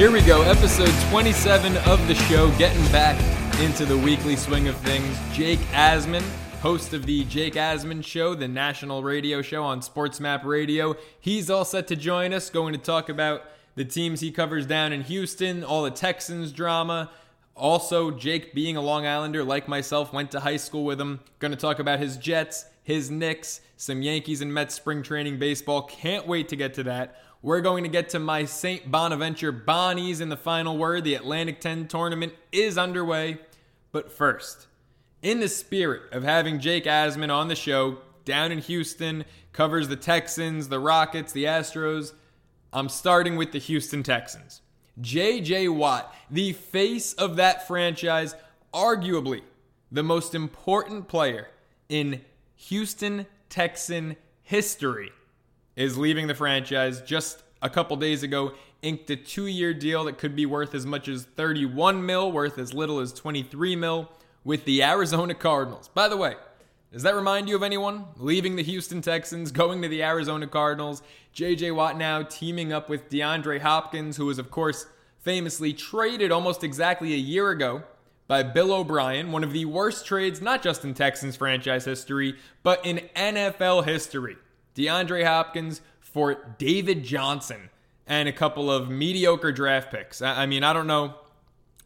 Here we go, episode 27 of the show, getting back into the weekly swing of things. Jake Asman, host of the Jake Asman Show, the national radio show on SportsMap Radio. He's all set to join us, going to talk about the teams he covers down in Houston, all the Texans drama. Also, Jake, being a Long Islander like myself, went to high school with him. Going to talk about his Jets, his Knicks, some Yankees and Mets spring training baseball. Can't wait to get to that. We're going to get to my St. Bonaventure Bonnies in the final word. The Atlantic 10 tournament is underway. But first, in the spirit of having Jake Asman on the show down in Houston, covers the Texans, the Rockets, the Astros, I'm starting with the Houston Texans. JJ Watt, the face of that franchise, arguably the most important player in Houston Texan history is leaving the franchise. Just a couple days ago, inked a two-year deal that could be worth as much as 31 mil, worth as little as 23 mil with the Arizona Cardinals. By the way, does that remind you of anyone? Leaving the Houston Texans, going to the Arizona Cardinals. JJ Watt now teaming up with DeAndre Hopkins, who was, of course, famously traded almost exactly a year ago by Bill O'Brien, one of the worst trades, not just in Texans franchise history, but in NFL history. DeAndre Hopkins for David Johnson and a couple of mediocre draft picks. I mean, I don't know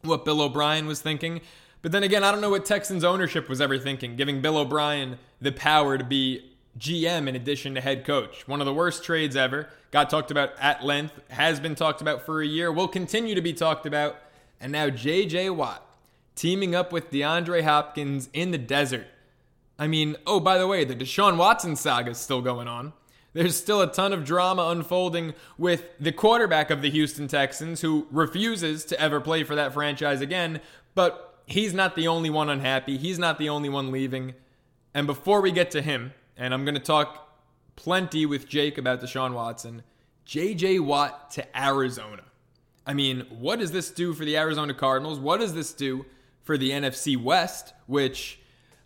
what Bill O'Brien was thinking, but then again, I don't know what Texans ownership was ever thinking, giving Bill O'Brien the power to be GM in addition to head coach. One of the worst trades ever. Got talked about at length, has been talked about for a year, will continue to be talked about. And now JJ Watt teaming up with DeAndre Hopkins in the desert I mean, oh, by the way, the Deshaun Watson saga is still going on. There's still a ton of drama unfolding with the quarterback of the Houston Texans who refuses to ever play for that franchise again, but he's not the only one unhappy. He's not the only one leaving. And before we get to him, and I'm going to talk plenty with Jake about Deshaun Watson, JJ Watt to Arizona. I mean, what does this do for the Arizona Cardinals? What does this do for the NFC West, which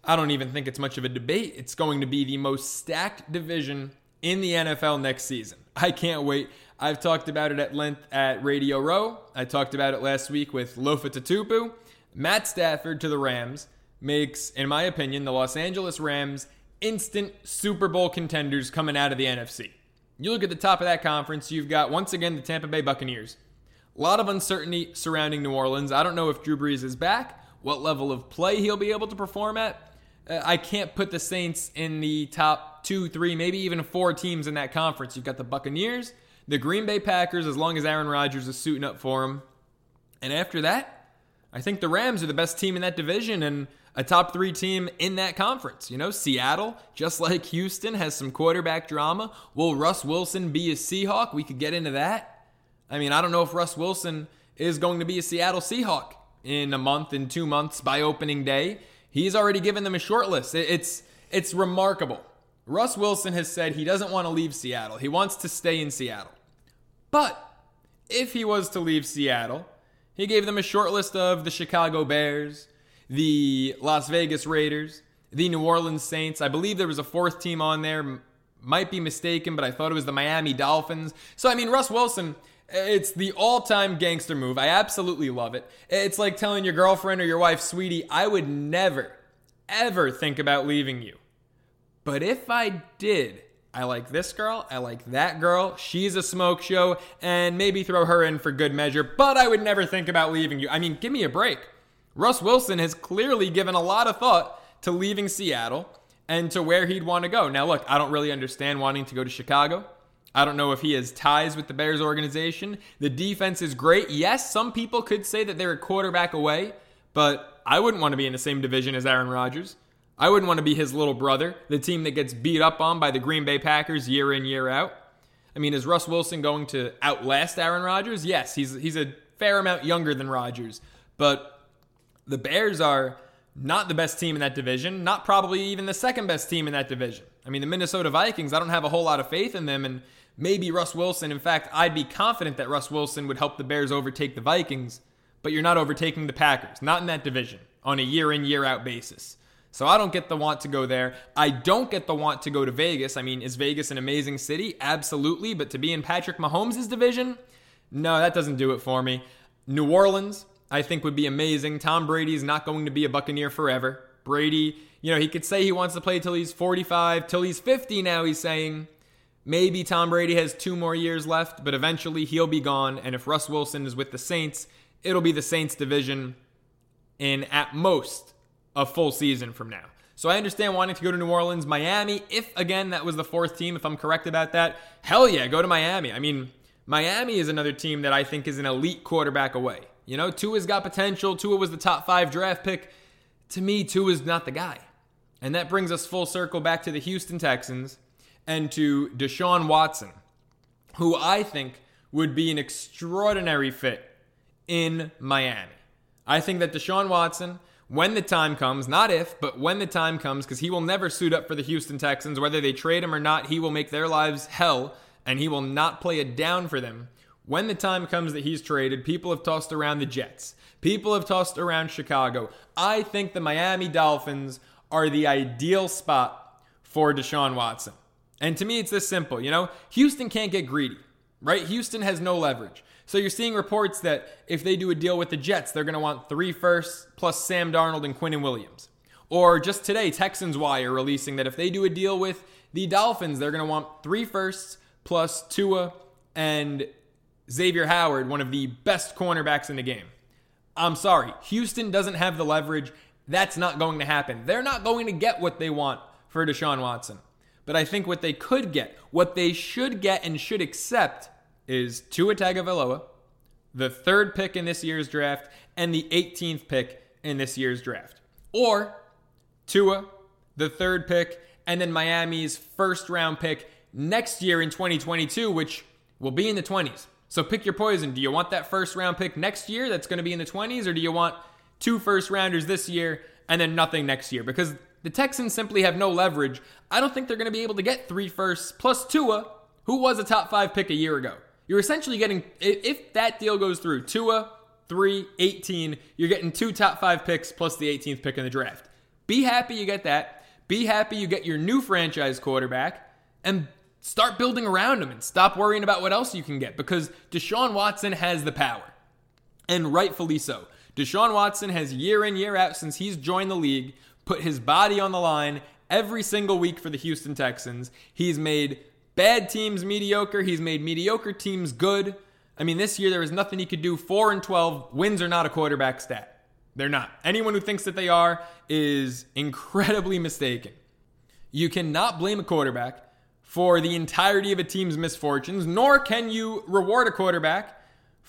I don't even think it's much of a debate. It's going to be the most stacked division in the NFL next season. I can't wait. I've talked about it at length at Radio Row. I talked about it last week with Lofa Tatupu. Matt Stafford to the Rams makes, in my opinion, the Los Angeles Rams instant Super Bowl contenders coming out of the NFC. You look at the top of that conference, you've got once again the Tampa Bay Buccaneers. A lot of uncertainty surrounding New Orleans. I don't know if Drew Brees is back, what level of play he'll be able to perform at. I can't put the Saints in the top two, three, maybe even four teams in that conference. You've got the Buccaneers, the Green Bay Packers, as long as Aaron Rodgers is suiting up for them. And after that, I think the Rams are the best team in that division and a top three team in that conference. You know, Seattle, just like Houston, has some quarterback drama. Will Russ Wilson be a Seahawk? We could get into that. I mean, I don't know if Russ Wilson is going to be a Seattle Seahawk in a month, in two months by opening day. He's already given them a short list. It's it's remarkable. Russ Wilson has said he doesn't want to leave Seattle. He wants to stay in Seattle. But if he was to leave Seattle, he gave them a short list of the Chicago Bears, the Las Vegas Raiders, the New Orleans Saints. I believe there was a fourth team on there. Might be mistaken, but I thought it was the Miami Dolphins. So, I mean, Russ Wilson it's the all time gangster move. I absolutely love it. It's like telling your girlfriend or your wife, sweetie, I would never, ever think about leaving you. But if I did, I like this girl, I like that girl, she's a smoke show, and maybe throw her in for good measure, but I would never think about leaving you. I mean, give me a break. Russ Wilson has clearly given a lot of thought to leaving Seattle and to where he'd want to go. Now, look, I don't really understand wanting to go to Chicago. I don't know if he has ties with the Bears organization. The defense is great. Yes, some people could say that they're a quarterback away, but I wouldn't want to be in the same division as Aaron Rodgers. I wouldn't want to be his little brother, the team that gets beat up on by the Green Bay Packers year in, year out. I mean, is Russ Wilson going to outlast Aaron Rodgers? Yes, he's he's a fair amount younger than Rodgers, but the Bears are not the best team in that division, not probably even the second best team in that division. I mean, the Minnesota Vikings, I don't have a whole lot of faith in them and maybe Russ Wilson. In fact, I'd be confident that Russ Wilson would help the Bears overtake the Vikings, but you're not overtaking the Packers, not in that division on a year in, year out basis. So I don't get the want to go there. I don't get the want to go to Vegas. I mean, is Vegas an amazing city? Absolutely. But to be in Patrick Mahomes' division? No, that doesn't do it for me. New Orleans, I think would be amazing. Tom Brady's not going to be a Buccaneer forever. Brady, you know, he could say he wants to play till he's 45, till he's 50 now, he's saying. Maybe Tom Brady has two more years left, but eventually he'll be gone. And if Russ Wilson is with the Saints, it'll be the Saints division in at most a full season from now. So I understand wanting to go to New Orleans, Miami. If again that was the fourth team, if I'm correct about that, hell yeah, go to Miami. I mean, Miami is another team that I think is an elite quarterback away. You know, Tua's got potential. Tua was the top five draft pick. To me, Tua's not the guy. And that brings us full circle back to the Houston Texans and to Deshaun Watson, who I think would be an extraordinary fit in Miami. I think that Deshaun Watson when the time comes, not if, but when the time comes, because he will never suit up for the Houston Texans. Whether they trade him or not, he will make their lives hell and he will not play it down for them. When the time comes that he's traded, people have tossed around the Jets. People have tossed around Chicago. I think the Miami Dolphins are the ideal spot for Deshaun Watson. And to me, it's this simple. You know, Houston can't get greedy, right? Houston has no leverage. So you're seeing reports that if they do a deal with the Jets, they're going to want three firsts plus Sam Darnold and Quinnen Williams. Or just today, Texans Wire releasing that if they do a deal with the Dolphins, they're going to want three firsts plus Tua and Xavier Howard, one of the best cornerbacks in the game. I'm sorry, Houston doesn't have the leverage. That's not going to happen. They're not going to get what they want for Deshaun Watson. But I think what they could get, what they should get and should accept is Tua Tagovailoa, the third pick in this year's draft, and the 18th pick in this year's draft. Or Tua, the third pick, and then Miami's first round pick next year in 2022, which will be in the 20s. So pick your poison. Do you want that first round pick next year that's going to be in the 20s, or do you want two first rounders this year and then nothing next year? Because the Texans simply have no leverage. I don't think they're going to be able to get three firsts plus Tua, who was a top five pick a year ago. You're essentially getting, if that deal goes through, Tua, 3, 18, you're getting two top five picks plus the 18th pick in the draft. Be happy you get that. Be happy you get your new franchise quarterback and start building around him and stop worrying about what else you can get because Deshaun Watson has the power. And rightfully so. Deshaun Watson has year in, year out since he's joined the league put his body on the line every single week for the Houston Texans. He's made bad teams mediocre. He's made mediocre teams good. I mean, this year there was nothing he could do. 4 and 12 wins are not a quarterback stat. They're not. Anyone who thinks that they are is incredibly mistaken. You cannot blame a quarterback for the entirety of a team's misfortunes, nor can you reward a quarterback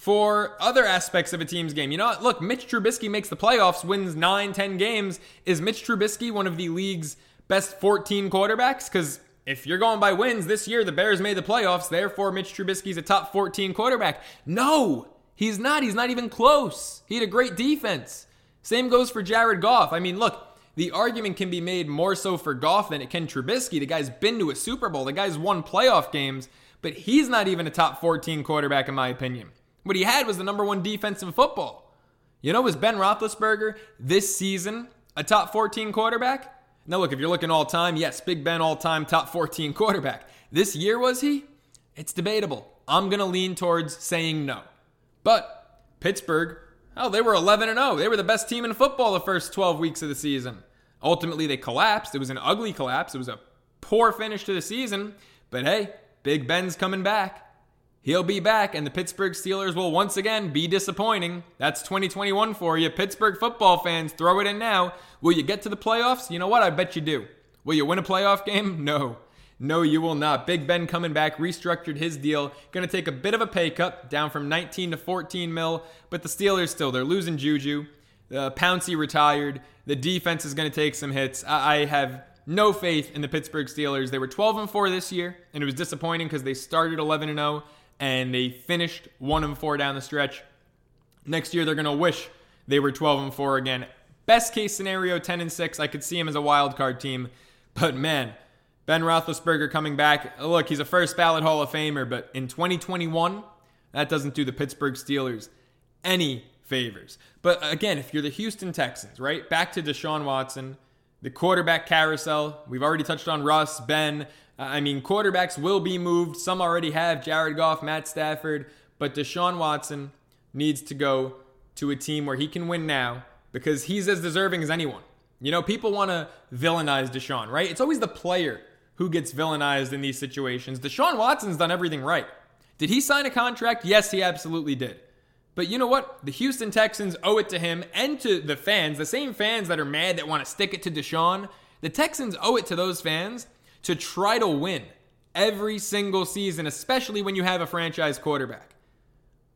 for other aspects of a team's game. You know, look, Mitch Trubisky makes the playoffs, wins 9, 10 games. Is Mitch Trubisky one of the league's best 14 quarterbacks? Because if you're going by wins this year, the Bears made the playoffs, therefore Mitch Trubisky's a top 14 quarterback. No, he's not. He's not even close. He had a great defense. Same goes for Jared Goff. I mean, look, the argument can be made more so for Goff than it can Trubisky. The guy's been to a Super Bowl, the guy's won playoff games, but he's not even a top 14 quarterback, in my opinion. What he had was the number one defense in football. You know, was Ben Roethlisberger this season a top 14 quarterback? Now, look, if you're looking all time, yes, Big Ben all time top 14 quarterback. This year, was he? It's debatable. I'm going to lean towards saying no. But Pittsburgh, oh, they were 11 and 0. They were the best team in football the first 12 weeks of the season. Ultimately, they collapsed. It was an ugly collapse. It was a poor finish to the season. But hey, Big Ben's coming back. He'll be back, and the Pittsburgh Steelers will once again be disappointing. That's 2021 for you. Pittsburgh football fans, throw it in now. Will you get to the playoffs? You know what? I bet you do. Will you win a playoff game? No. No, you will not. Big Ben coming back, restructured his deal. Going to take a bit of a pay cut, down from 19 to 14 mil. But the Steelers still, they're losing Juju. Uh, Pouncey retired. The defense is going to take some hits. I, I have no faith in the Pittsburgh Steelers. They were 12 and 4 this year, and it was disappointing because they started 11 and 0 and they finished 1 and 4 down the stretch. Next year they're going to wish they were 12 and 4 again. Best case scenario 10 and 6. I could see him as a wild card team, but man, Ben Roethlisberger coming back. Look, he's a first ballot Hall of Famer, but in 2021, that doesn't do the Pittsburgh Steelers any favors. But again, if you're the Houston Texans, right? Back to Deshaun Watson, the quarterback carousel. We've already touched on Russ, Ben. Uh, I mean, quarterbacks will be moved. Some already have Jared Goff, Matt Stafford, but Deshaun Watson needs to go to a team where he can win now because he's as deserving as anyone. You know, people want to villainize Deshaun, right? It's always the player who gets villainized in these situations. Deshaun Watson's done everything right. Did he sign a contract? Yes, he absolutely did. But you know what? The Houston Texans owe it to him and to the fans, the same fans that are mad that want to stick it to Deshaun. The Texans owe it to those fans to try to win every single season, especially when you have a franchise quarterback.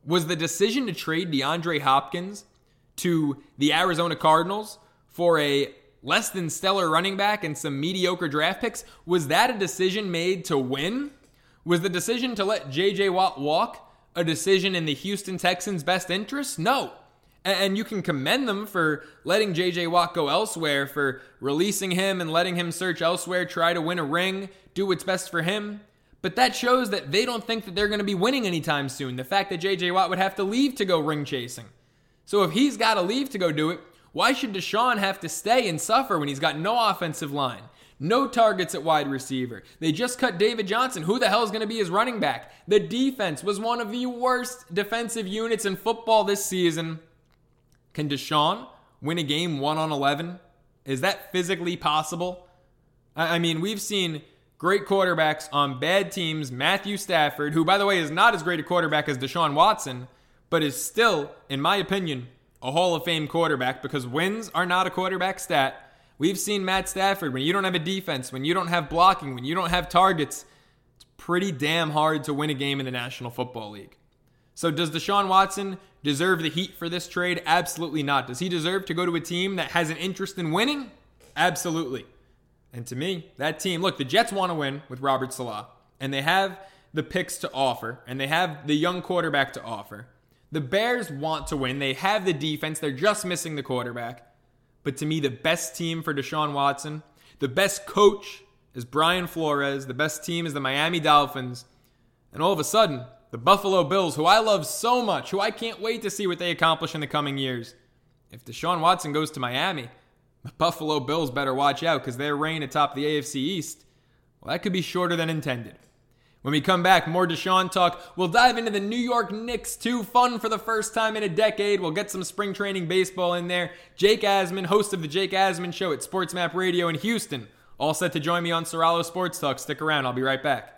Was the decision to trade DeAndre Hopkins to the Arizona Cardinals for a less than stellar running back and some mediocre draft picks, was that a decision made to win? Was the decision to let JJ Watt walk a decision in the Houston Texans' best interest? No. And you can commend them for letting JJ Watt go elsewhere, for releasing him and letting him search elsewhere, try to win a ring, do what's best for him. But that shows that they don't think that they're going to be winning anytime soon. The fact that JJ Watt would have to leave to go ring chasing. So if he's got to leave to go do it, why should Deshaun have to stay and suffer when he's got no offensive line? No targets at wide receiver. They just cut David Johnson. Who the hell is going to be his running back? The defense was one of the worst defensive units in football this season. Can Deshaun win a game 1 on 11? Is that physically possible? I mean, we've seen great quarterbacks on bad teams. Matthew Stafford, who, by the way, is not as great a quarterback as Deshaun Watson, but is still, in my opinion, a Hall of Fame quarterback because wins are not a quarterback stat. We've seen Matt Stafford when you don't have a defense, when you don't have blocking, when you don't have targets, it's pretty damn hard to win a game in the National Football League. So, does Deshaun Watson deserve the heat for this trade? Absolutely not. Does he deserve to go to a team that has an interest in winning? Absolutely. And to me, that team, look, the Jets want to win with Robert Saleh, and they have the picks to offer, and they have the young quarterback to offer. The Bears want to win. They have the defense, they're just missing the quarterback. But to me, the best team for Deshaun Watson, the best coach is Brian Flores, the best team is the Miami Dolphins. And all of a sudden, the Buffalo Bills, who I love so much, who I can't wait to see what they accomplish in the coming years. If Deshaun Watson goes to Miami, the Buffalo Bills better watch out because their reign atop the AFC East, well, that could be shorter than intended. When we come back, more Deshaun talk. We'll dive into the New York Knicks, too. Fun for the first time in a decade. We'll get some spring training baseball in there. Jake Asman, host of the Jake Asman Show at SportsMap Radio in Houston, all set to join me on Soralo Sports Talk. Stick around. I'll be right back.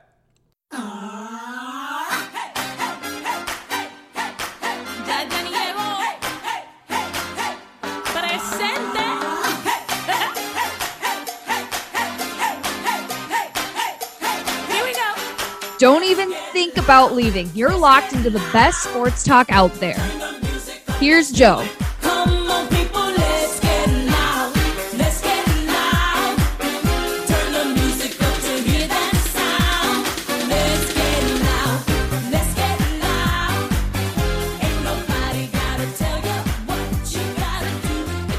Don't even think about leaving. You're locked into the best sports talk out there. Here's Joe.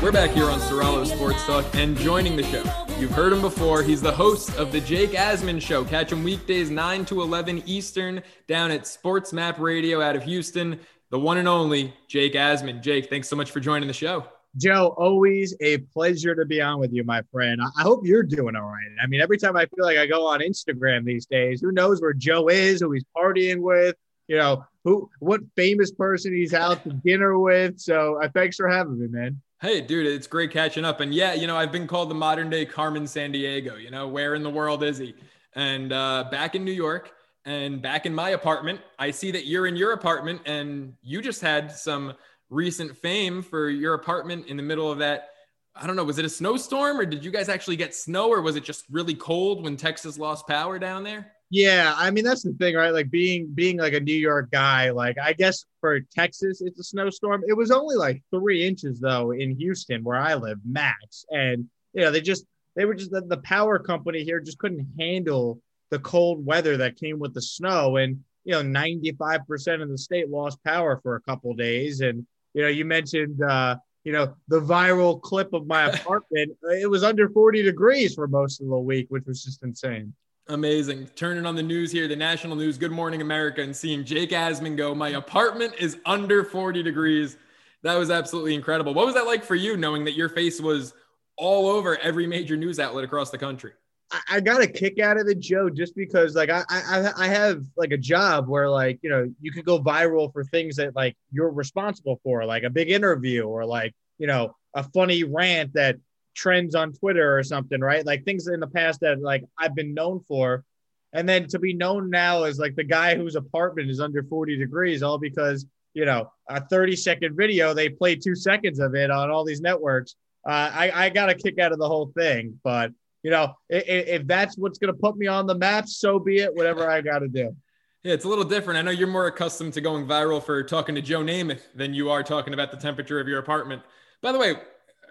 We're back here on Soralo Sports Talk, and joining the show, you've heard him before. He's the host of the Jake Asman Show. Catch him weekdays 9 to 11 Eastern down at Sports Map Radio out of Houston. The one and only Jake Asman. Jake, thanks so much for joining the show. Joe, always a pleasure to be on with you, my friend. I hope you're doing all right. I mean, every time I feel like I go on Instagram these days, who knows where Joe is, who he's partying with, you know, who, what famous person he's out to dinner with. So, uh, thanks for having me, man. Hey, dude, it's great catching up. And yeah, you know, I've been called the modern day Carmen Sandiego. You know, where in the world is he? And uh, back in New York and back in my apartment, I see that you're in your apartment and you just had some recent fame for your apartment in the middle of that. I don't know, was it a snowstorm or did you guys actually get snow or was it just really cold when Texas lost power down there? Yeah, I mean that's the thing, right? Like being being like a New York guy, like I guess for Texas it's a snowstorm. It was only like three inches though in Houston where I live, max. And you know, they just they were just the, the power company here just couldn't handle the cold weather that came with the snow. And you know, 95% of the state lost power for a couple days. And you know, you mentioned uh, you know, the viral clip of my apartment. it was under 40 degrees for most of the week, which was just insane. Amazing. Turning on the news here, the national news, Good Morning America, and seeing Jake Asman go, My apartment is under 40 degrees. That was absolutely incredible. What was that like for you, knowing that your face was all over every major news outlet across the country? I, got a kick out of it, Joe, just because like I, I I have like a job where like you know you could go viral for things that like you're responsible for, like a big interview or like you know a funny rant that trends on Twitter or something, right? Like things in the past that like I've been known for. And then to be known now as like the guy whose apartment is under 40 degrees, all because, you know, a 30 second video, they play two seconds of it on all these networks. Uh, I, I got a kick out of the whole thing. But, you know, if, if that's what's going to put me on the map, so be it, whatever I got to do. Yeah, it's a little different. I know you're more accustomed to going viral for talking to Joe Namath than you are talking about the temperature of your apartment. By the way,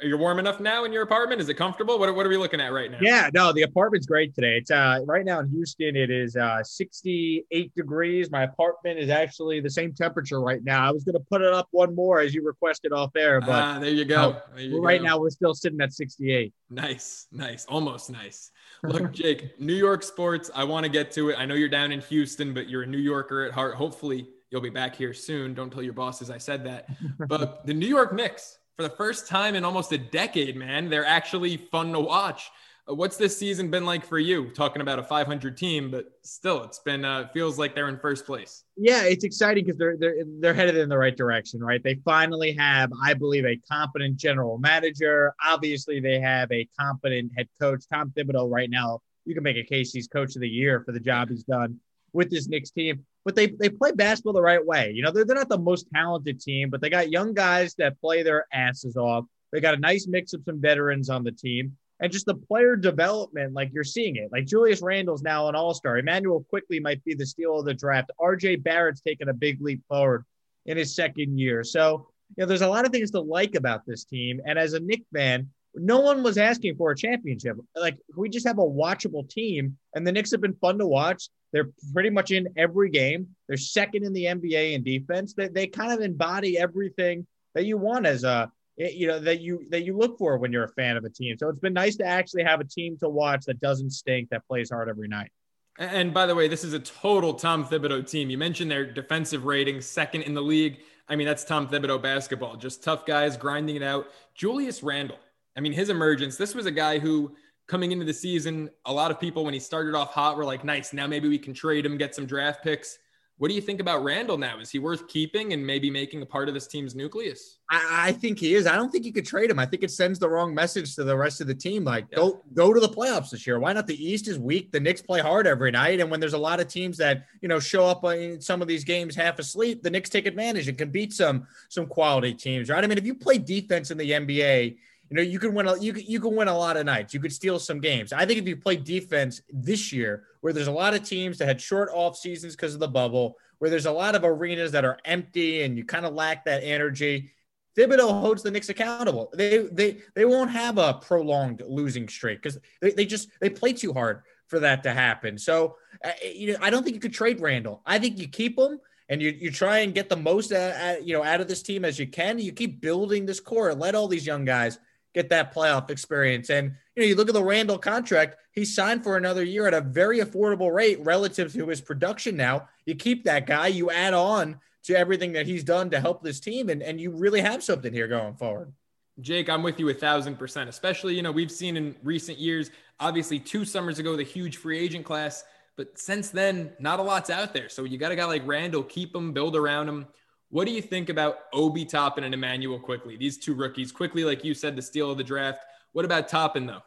you're warm enough now in your apartment? Is it comfortable? What, what are we looking at right now? Yeah, no, the apartment's great today. It's uh right now in Houston, it is uh 68 degrees. My apartment is actually the same temperature right now. I was gonna put it up one more as you requested off air, but ah, there you go. there you right go. now we're still sitting at 68. Nice, nice, almost nice. Look, Jake, New York sports. I want to get to it. I know you're down in Houston, but you're a New Yorker at heart. Hopefully, you'll be back here soon. Don't tell your bosses I said that. But the New York Knicks for the first time in almost a decade, man. They're actually fun to watch. Uh, what's this season been like for you? Talking about a 500 team, but still, it's been uh, feels like they're in first place. Yeah, it's exciting because they're they're they're headed in the right direction, right? They finally have, I believe, a competent general manager. Obviously, they have a competent head coach, Tom Thibodeau. Right now, you can make a case he's coach of the year for the job he's done with this Knicks team but they, they play basketball the right way. You know, they're, they're not the most talented team, but they got young guys that play their asses off. They got a nice mix of some veterans on the team and just the player development, like you're seeing it. Like Julius Randle's now an all star. Emmanuel Quickley might be the steal of the draft. RJ Barrett's taken a big leap forward in his second year. So, you know, there's a lot of things to like about this team. And as a Knick fan, no one was asking for a championship. Like we just have a watchable team, and the Knicks have been fun to watch. They're pretty much in every game. They're second in the NBA in defense. They, they kind of embody everything that you want as a eh, you know that you that you look for when you're a fan of a team. So it's been nice to actually have a team to watch that doesn't stink, that plays hard every night. And by the way, this is a total Tom Thibodeau team. You mentioned their defensive rating, second in the league. I mean, that's Tom Thibodeau basketball. Just tough guys grinding it out. Julius Randle. I mean, his emergence. This was a guy who coming into the season, a lot of people, when he started off hot, were like, nice, now maybe we can trade him, get some draft picks. What do you think about Randle now? Is he worth keeping and maybe making a part of this team's nucleus? I, I think he is. I don't think you could trade him. I think it sends the wrong message to the rest of the team. Like, yeah. go go to the playoffs this year. Why not? The East is weak. The Knicks play hard every night, and when there's a lot of teams that you know show up in some of these games half asleep, the Knicks take advantage and can beat some some quality teams, right? I mean, if you play defense in the NBA you know, you can win a you you can win a lot of nights. You could steal some games. I think if you play defense this year, where there's a lot of teams that had short off seasons because of the bubble, where there's a lot of arenas that are empty and you kind of lack that energy, Thibodeau holds the Knicks accountable. They they they won't have a prolonged losing streak because they, they just they play too hard for that to happen. So uh, you know, I don't think you could trade Randle. I think you keep him and you, you try and get the most at, at, you know out of this team as you can. You keep building this core. Let all these young guys get that playoff experience. And you know, you look at the Randle contract; he signed for another year at a very affordable rate relative to his production. Now you keep that guy, you add on to everything that he's done to help this team, and and you really have something here going forward. Jake, I'm with you a thousand percent. Especially, you know, we've seen in recent years, obviously two summers ago, the huge free agent class, but since then, not a lot's out there. So you got a guy like Randle, keep him, build around him. What do you think about Obi Toppin and Emmanuel Quickley? These two rookies, Quickley, like you said, the steal of the draft. What about Toppin though?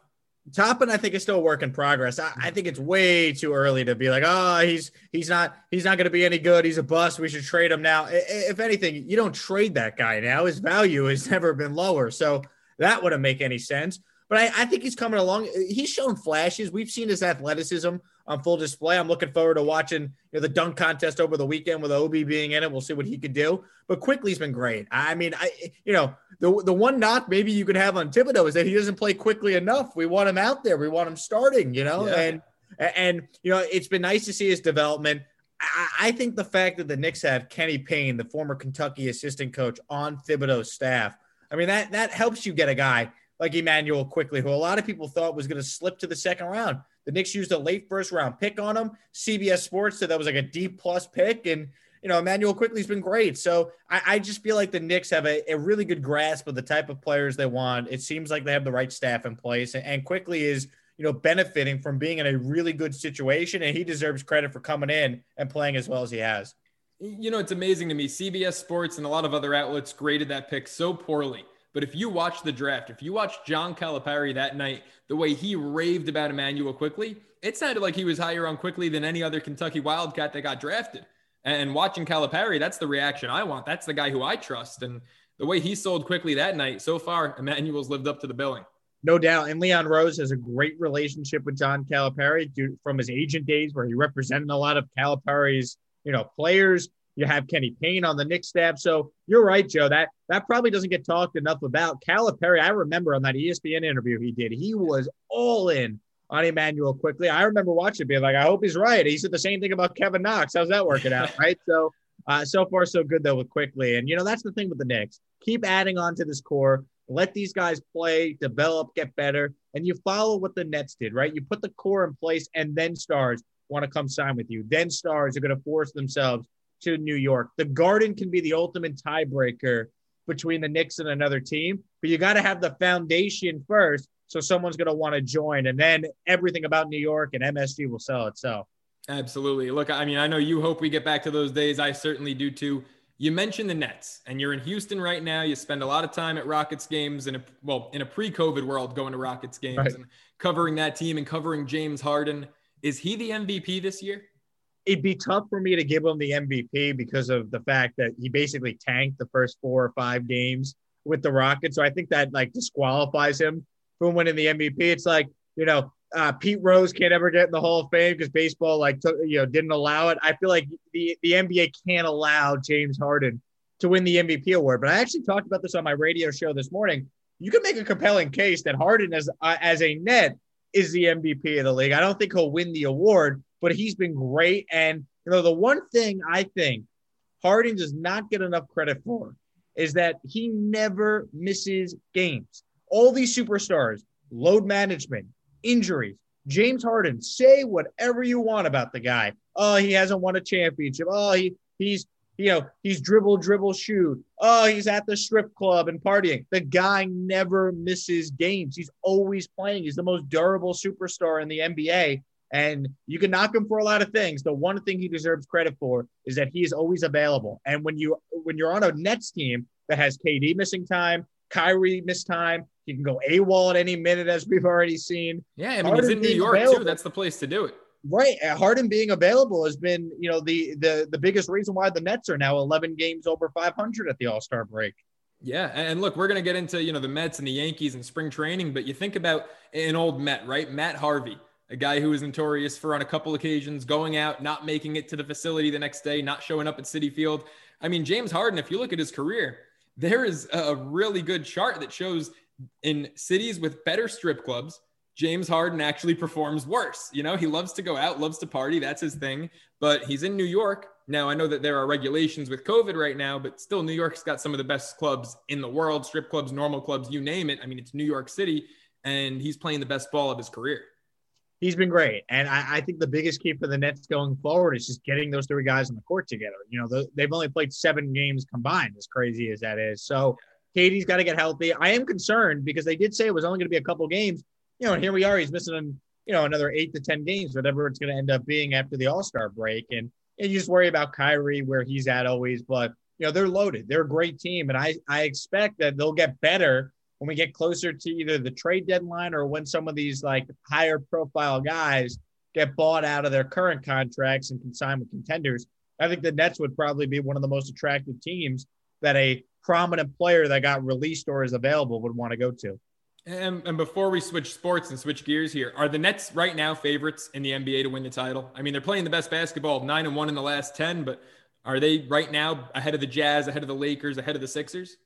Toppin, I think is still a work in progress. I, I, think it's way too early to be like, oh, he's he's not he's not going to be any good. He's a bust. We should trade him now. If anything, you don't trade that guy now. His value has never been lower, so that wouldn't make any sense. But I, I think he's coming along. He's shown flashes. We've seen his athleticism on full display. I'm looking forward to watching you know, the dunk contest over the weekend with Obi being in it. We'll see what he could do. But Quickley's been great. I mean, I you know the the one knock maybe you could have on Thibodeau is that he doesn't play Quickley enough. We want him out there. We want him starting. You know, yeah. and and you know it's been nice to see his development. I, I think the fact that the Knicks have Kenny Payne, the former Kentucky assistant coach, on Thibodeau's staff. I mean that that helps you get a guy like Emmanuel Quickley, who a lot of people thought was going to slip to the second round. The Knicks used a late first round pick on him. CBS Sports said that was like a D plus pick. And, you know, Emmanuel Quickley's been great. So I, I just feel like the Knicks have a, a, really good grasp of the type of players they want. It seems like they have the right staff in place. And, and Quickley is, you know, benefiting from being in a really good situation. And he deserves credit for coming in and playing as well as he has. You know, it's amazing to me. CBS Sports and a lot of other outlets graded that pick so poorly. But if you watch the draft, if you watch John Calipari that night, the way he raved about Emmanuel Quickley, it sounded like he was higher on Quickley than any other Kentucky Wildcat that got drafted. And watching Calipari, that's the reaction I want. That's the guy who I trust. And the way he sold Quickley that night, so far, Emmanuel's lived up to the billing. No doubt. And Leon Rose has a great relationship with John Calipari from his agent days where he represented a lot of Calipari's, you know, players you have Kenny Payne on the Knicks staff. So you're right, Joe. That that probably doesn't get talked enough about. Calipari, I remember on that ESPN interview he did, he was all in on Emmanuel Quickley. I remember watching being like, I hope he's right. He said the same thing about Kevin Knox. How's that working out? right. So uh, so far so good though with Quickley. And you know, that's the thing with the Knicks. Keep adding on to this core. Let these guys play, develop, get better, and you follow what the Nets did, right? You put the core in place, and then stars want to come sign with you. Then stars are going to force themselves to New York. The Garden can be the ultimate tiebreaker between the Knicks and another team, but you got to have the foundation first. So someone's going to want to join, and then everything about New York and MSG will sell itself. Absolutely. Look, I mean, I know you hope we get back to those days. I certainly do too. You mentioned the Nets, and you're in Houston right now. You spend a lot of time at Rockets games, in a well, in a pre-COVID world, going to Rockets games right. and covering that team and covering James Harden. Is he the MVP this year? It'd be tough for me to give him the MVP because of the fact that he basically tanked the first four or five games with the Rockets. So I think that like disqualifies him from winning the MVP. It's like, you know, uh, Pete Rose can't ever get in the Hall of Fame because baseball like took, you know didn't allow it. I feel like the the NBA can't allow James Harden to win the MVP award. But I actually talked about this on my radio show this morning. You can make a compelling case that Harden as uh, as a net is the MVP of the league. I don't think he'll win the award, but he's been great. And you know, the one thing I think Harden does not get enough credit for is that he never misses games. All these superstars, load management, injuries. James Harden, say whatever you want about the guy. Oh, he hasn't won a championship. Oh, he he's you know, he's dribble, dribble, shoot. Oh, he's at the strip club and partying. The guy never misses games. He's always playing. He's the most durable superstar in the NBA. And you can knock him for a lot of things. The one thing he deserves credit for is that he is always available. And when you when you're on a Nets team that has KD missing time, Kyrie missed time, he can go AWOL at any minute, as we've already seen. Yeah, I mean Harden he's in New York available. too. That's the place to do it. Right, uh, Harden being available has been, you know, the the the biggest reason why the Nets are now 11 games over 500 at the All Star break. Yeah, and look, we're gonna get into you know the Mets and the Yankees and spring training, but you think about an old Met, right? Matt Harvey a guy who is notorious for on a couple occasions going out, not making it to the facility the next day, not showing up at Citi Field. I mean, James Harden, if you look at his career, there is a really good chart that shows in cities with better strip clubs, James Harden actually performs worse. You know, he loves to go out, loves to party. That's his thing. But he's in New York. Now, I know that there are regulations with COVID right now, but still, New York's got some of the best clubs in the world strip clubs, normal clubs, you name it. I mean, it's New York City, and he's playing the best ball of his career he's been great. And I, I, think the biggest key for the Nets going forward is just getting those three guys on the court together. You know, the, they've only played seven games combined, as crazy as that is. So KD's got to get healthy. I am concerned because they did say it was only going to be a couple games. You know, and here we are. He's missing, you know, another eight to 10 games, whatever it's going to end up being after the All Star break. And, and you just worry about Kyrie, where he's at always. But, you know, they're loaded. They're a great team. And I, I expect that they'll get better when we get closer to either the trade deadline or when some of these like higher profile guys get bought out of their current contracts and can sign with contenders, I think the Nets would probably be one of the most attractive teams that a prominent player that got released or is available would want to go to. And, and, before we switch sports and switch gears here, are the Nets right now favorites in the NBA to win the title? I mean, they're playing the best basketball, nine and one in the last 10, but are they right now ahead of the Jazz, ahead of the Lakers, ahead of the Sixers?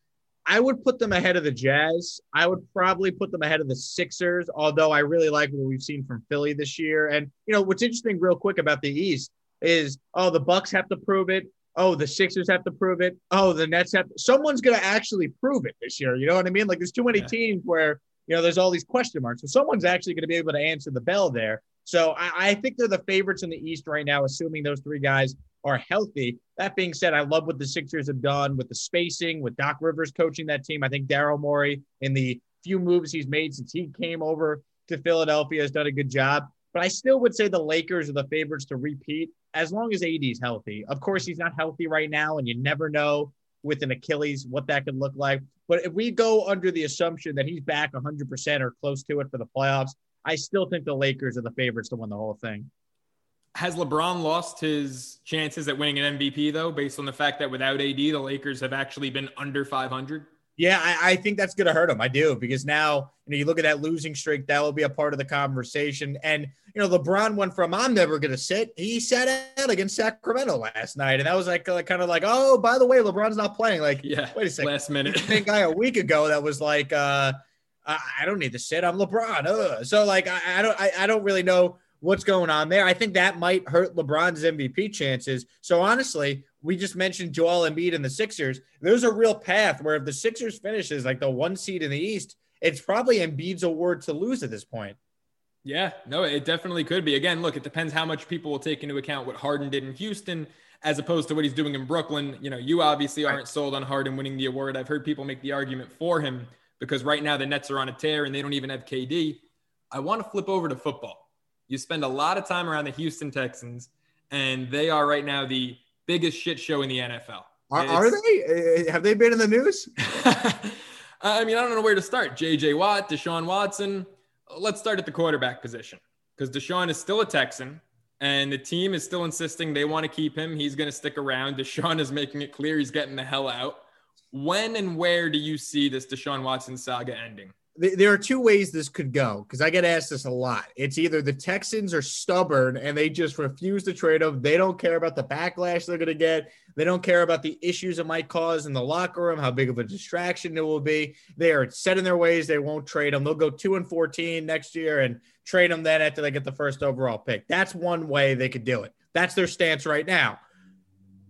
I would put them ahead of the Jazz. I would probably put them ahead of the Sixers, although I really like what we've seen from Philly this year. And you know, what's interesting real quick about the East is oh, the Bucks have to prove it. Oh, the Sixers have to prove it. Oh, the Nets have to, someone's gonna actually prove it this year. You know what I mean? Like there's too many yeah. teams where you know there's all these question marks. So someone's actually gonna be able to answer the bell there. So I, I think they're the favorites in the East right now, assuming those three guys are healthy. That being said, I love what the Sixers have done with the spacing, with Doc Rivers coaching that team. I think Daryl Morey, in the few moves he's made since he came over to Philadelphia, has done a good job. But I still would say the Lakers are the favorites to repeat as long as AD is healthy. Of course, he's not healthy right now, and you never know with an Achilles what that could look like. But if we go under the assumption that he's back 100% or close to it for the playoffs, I still think the Lakers are the favorites to win the whole thing. Has LeBron lost his chances at winning an MVP though, based on the fact that without AD, the Lakers have actually been under 500? Yeah, I, I think that's going to hurt him. I do because now you know you look at that losing streak. That will be a part of the conversation. And you know, LeBron went from "I'm never going to sit." He sat out against Sacramento last night, and that was like, like kind of like, "Oh, by the way, LeBron's not playing." Like, yeah, wait a second, last minute. guy a week ago that was like, uh, "I don't need to sit. I'm LeBron." Ugh. So like, I, I don't, I, I don't really know what's going on there. I think that might hurt LeBron's MVP chances. So honestly, we just mentioned Joel Embiid and the Sixers. There's a real path where if the Sixers finishes like the one seed in the East, it's probably Embiid's award to lose at this point. Yeah, no, it definitely could be. Again, look, it depends how much people will take into account what Harden did in Houston as opposed to what he's doing in Brooklyn. You know, you obviously aren't sold on Harden winning the award. I've heard people make the argument for him because right now the Nets are on a tear and they don't even have KD. I want to flip over to football you spend a lot of time around the Houston Texans, and they are right now the biggest shit show in the NFL. Are, are they? Uh, have they been in the news? I mean, I don't know where to start. JJ Watt, Deshaun Watson. Let's start at the quarterback position because Deshaun is still a Texan and the team is still insisting they want to keep him. He's going to stick around. Deshaun is making it clear he's getting the hell out. When and where do you see this Deshaun Watson saga ending? There are two ways this could go because I get asked this a lot. It's either the Texans are stubborn and they just refuse to trade him. They don't care about the backlash they're going to get. They don't care about the issues it might cause in the locker room, how big of a distraction it will be. They are set in their ways. They won't trade him. They'll go two and 14 next year and trade him then after they get the first overall pick. That's one way they could do it. That's their stance right now.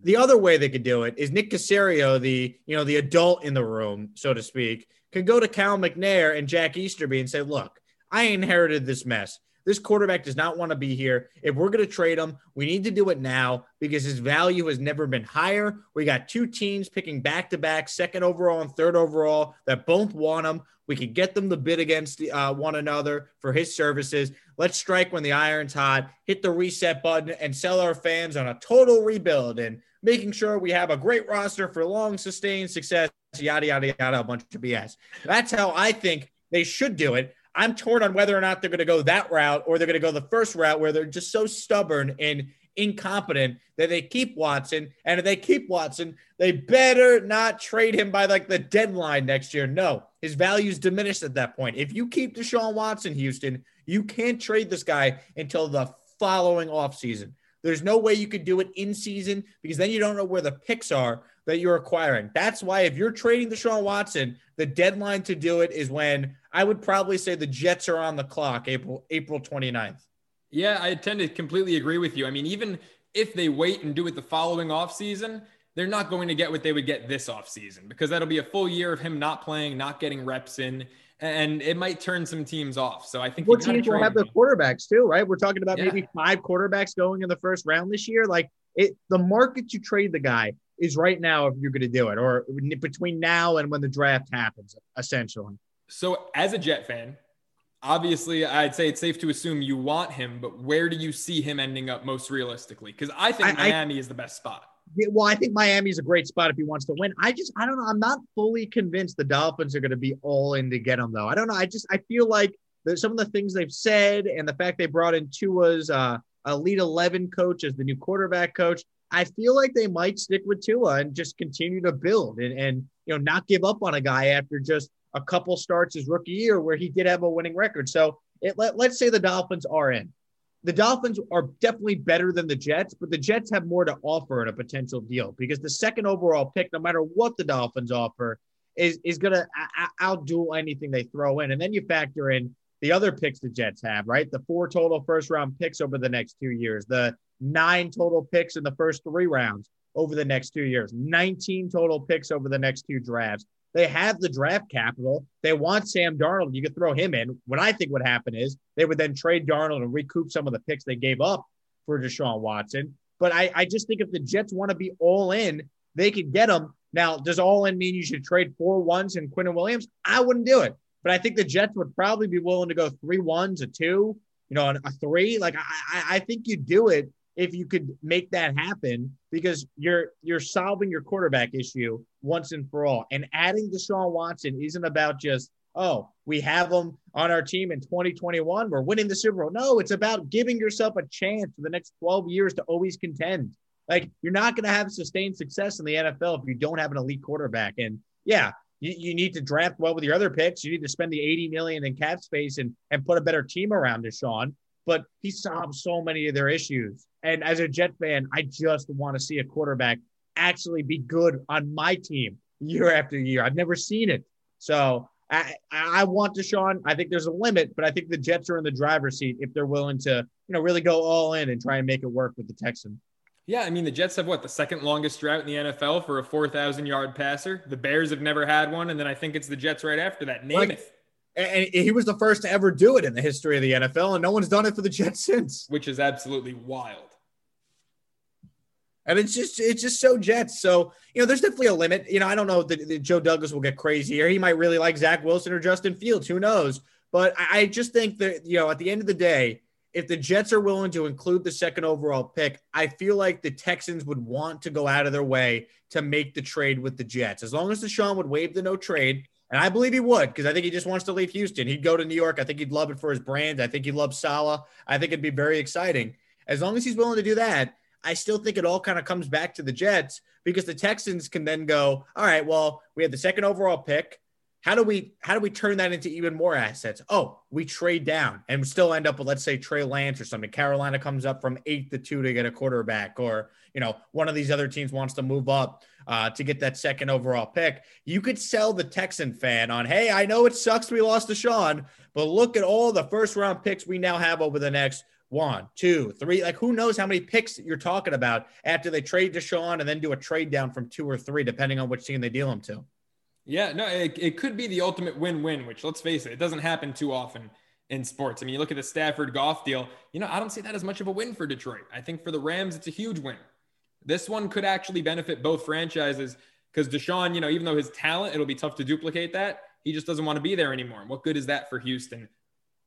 The other way they could do it is Nick Caserio, the you know the adult in the room, so to speak, could go to Cal McNair and Jack Easterby and say, look, I inherited this mess. This quarterback does not want to be here. If we're going to trade him, we need to do it now because his value has never been higher. We got two teams picking back to back, second overall and third overall, that both want him. We could get them to bid against uh, one another for his services. Let's strike when the iron's hot, hit the reset button, and sell our fans on a total rebuild and making sure we have a great roster for long sustained success yada, yada, yada, a bunch of BS. That's how I think they should do it. I'm torn on whether or not they're going to go that route or they're going to go the first route where they're just so stubborn and incompetent that they keep Watson. And if they keep Watson, they better not trade him by like the deadline next year. No, his value's diminished at that point. If you keep Deshaun Watson, Houston, you can't trade this guy until the following offseason. There's no way you could do it in season because then you don't know where the picks are that you're acquiring. That's why if you're trading Deshaun Watson, the deadline to do it is when I would probably say the Jets are on the clock, April April 29th. Yeah, I tend to completely agree with you. I mean, even if they wait and do it the following offseason, they're not going to get what they would get this offseason because that'll be a full year of him not playing, not getting reps in and it might turn some teams off. So I think what teams will have the quarterbacks too, right? We're talking about yeah. maybe five quarterbacks going in the first round this year. Like it, the market to trade the guy is right now if you're going to do it, or between now and when the draft happens, essentially. So as a Jet fan, obviously I'd say it's safe to assume you want him, but where do you see him ending up most realistically? Because I think I, Miami I, is the best spot well, I think Miami is a great spot if he wants to win. I just, I don't know. I'm not fully convinced the Dolphins are going to be all in to get him, though. I don't know. I just, I feel like some of the things they've said and the fact they brought in Tua's uh, elite 11 coach as the new quarterback coach, I feel like they might stick with Tua and just continue to build and, and, you know, not give up on a guy after just a couple starts his rookie year where he did have a winning record. So it, let, let's say the Dolphins are in. The Dolphins are definitely better than the Jets, but the Jets have more to offer in a potential deal because the second overall pick, no matter what the Dolphins offer, is, is going to outdo anything they throw in. And then you factor in the other picks the Jets have, right? The four total first round picks over the next two years, the nine total picks in the first three rounds over the next two years, 19 total picks over the next two drafts. They have the draft capital. They want Sam Darnold. You could throw him in. What I think would happen is they would then trade Darnold and recoup some of the picks they gave up for Deshaun Watson. But I, I just think if the Jets want to be all in, they could get him. Now, does all in mean you should trade four ones and Quinnen Williams? I wouldn't do it. But I think the Jets would probably be willing to go three ones, a two, you know, a three. Like I, I think you do it if you could make that happen because you're you're solving your quarterback issue once and for all. And adding Deshaun Watson isn't about just oh we have him on our team in 2021 we're winning the Super Bowl. No, it's about giving yourself a chance for the next 12 years to always contend. Like you're not going to have sustained success in the NFL if you don't have an elite quarterback. And yeah, you, you need to draft well with your other picks. You need to spend the 80 million in cap space and and put a better team around Deshaun. But he solved so many of their issues. And as a Jet fan, I just want to see a quarterback actually be good on my team year after year. I've never seen it. So I, I want Deshaun. I think there's a limit, but I think the Jets are in the driver's seat if they're willing to, you know, really go all in and try and make it work with the Texans. Yeah, I mean the Jets have what the second longest drought in the NFL for a 4,000 yard passer. The Bears have never had one, and then I think it's the Jets right after that. Namath. And he was the first to ever do it in the history of the NFL, and no one's done it for the Jets since. Which is absolutely wild. And it's just it's just so Jets. So you know, there's definitely a limit. You know, I don't know that, that Joe Douglas will get crazy here. He might really like Zach Wilson or Justin Fields. Who knows? But I, I just think that you know, at the end of the day, if the Jets are willing to include the second overall pick, I feel like the Texans would want to go out of their way to make the trade with the Jets. As long as Deshaun would waive the no trade, and I believe he would because I think he just wants to leave Houston. He'd go to New York. I think he'd love it for his brand. I think he'd love Saleh. I think it'd be very exciting. As long as he's willing to do that, I still think it all kind of comes back to the Jets because the Texans can then go, all right, well, we had the second overall pick. How do we how do we turn that into even more assets? Oh, we trade down and still end up with let's say Trey Lance or something. Carolina comes up from eight to two to get a quarterback, or you know one of these other teams wants to move up uh, to get that second overall pick. You could sell the Texan fan on, hey, I know it sucks we lost Deshaun, but look at all the first round picks we now have over the next one, two, three. Like who knows how many picks you're talking about after they trade Deshaun and then do a trade down from two or three, depending on which team they deal them to. Yeah, no, it, it could be the ultimate win-win, which let's face it, it doesn't happen too often in sports. I mean, you look at the Stafford Goff deal, you know, I don't see that as much of a win for Detroit. I think for the Rams, it's a huge win. This one could actually benefit both franchises because Deshaun, you know, even though his talent, it'll be tough to duplicate that. He just doesn't want to be there anymore. And what good is that for Houston?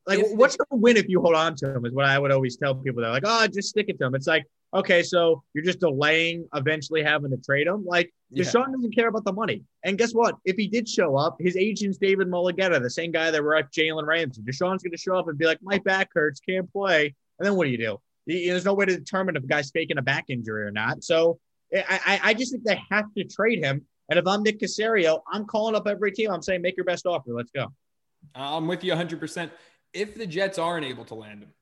Like, if, what's the win if you hold on to him? Is what I would always tell people. They're like, oh, just stick it to him. It's like, okay, so you're just delaying eventually having to trade him. Like yeah. Deshaun doesn't care about the money. And guess what? If he did show up, his agent's David Mulugheta, the same guy that were at Jalen Ramsey. Deshaun's going to show up and be like, my back hurts, can't play. And then what do you do? There's no way to determine if a guy's faking a back injury or not. So eh, I, I just think they have to trade him. And if I'm Nick Caserio, I'm calling up every team. I'm saying, make your best offer. Let's go. I'm with you 100%. If the Jets aren't able to land him,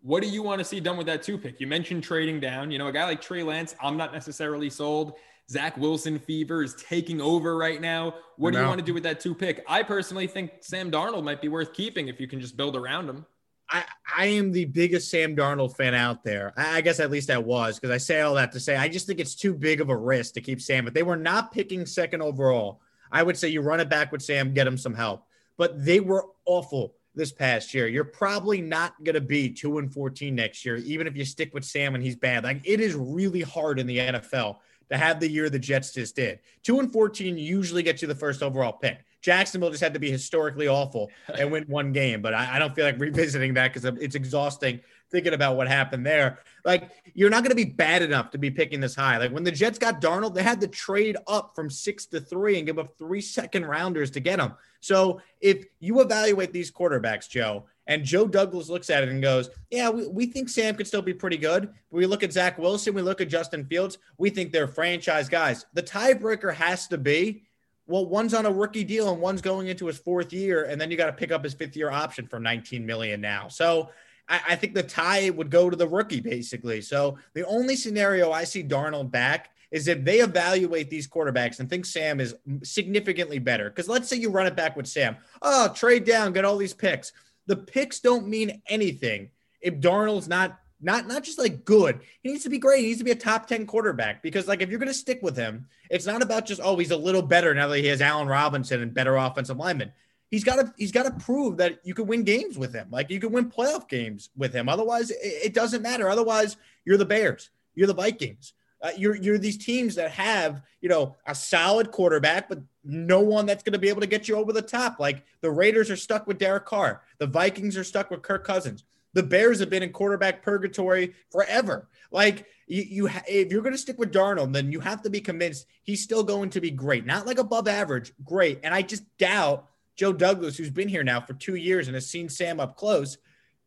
what do you want to see done with that two pick? You mentioned trading down. You know, a guy like Trey Lance, I'm not necessarily sold. Zach Wilson fever is taking over right now. What do you want to do with that two pick? I personally think Sam Darnold might be worth keeping if you can just build around him. I, I am the biggest Sam Darnold fan out there. I, I guess at least I was because I say all that to say I just think it's too big of a risk to keep Sam. But they were not picking second overall. I would say you run it back with Sam, get him some help. But they were awful this past year. You're probably not going to be 2 and 14 next year, even if you stick with Sam and he's bad. Like it is really hard in the NFL to have the year the Jets just did. 2 and 14 usually gets you the first overall pick. Jacksonville just had to be historically awful and win one game, but I, I don't feel like revisiting that because it's exhausting thinking about what happened there. Like, you're not going to be bad enough to be picking this high. Like, when the Jets got Darnold, they had to trade up from six to three and give up three second rounders to get him. So, if you evaluate these quarterbacks, Joe, and Joe Douglas looks at it and goes, Yeah, we, we think Sam could still be pretty good. We look at Zach Wilson, we look at Justin Fields, we think they're franchise guys. The tiebreaker has to be Well, one's on a rookie deal and one's going into his fourth year, and then you got to pick up his fifth year option for 19 million now. So I, I think the tie would go to the rookie basically. So the only scenario I see Darnold back is if they evaluate these quarterbacks and think Sam is significantly better. Because let's say you run it back with Sam. Oh, trade down, get all these picks. The picks don't mean anything if Darnold's not not not just like good. He needs to be great. He needs to be a top 10 quarterback because like if you're going to stick with him, it's not about just oh, he's a little better now that he has Allen Robinson and better offensive linemen. He's got to he's got to prove that you can win games with him. Like you can win playoff games with him. Otherwise, it, it doesn't matter. Otherwise, you're the Bears. You're the Vikings. Uh, you're you're these teams that have you know a solid quarterback, but no one that's going to be able to get you over the top. Like the Raiders are stuck with Derek Carr. The Vikings are stuck with Kirk Cousins. The Bears have been in quarterback purgatory forever. Like you, you if you're going to stick with Darnold, then you have to be convinced he's still going to be great, not like above average, great. And I just doubt Joe Douglas, who's been here now for two years and has seen Sam up close,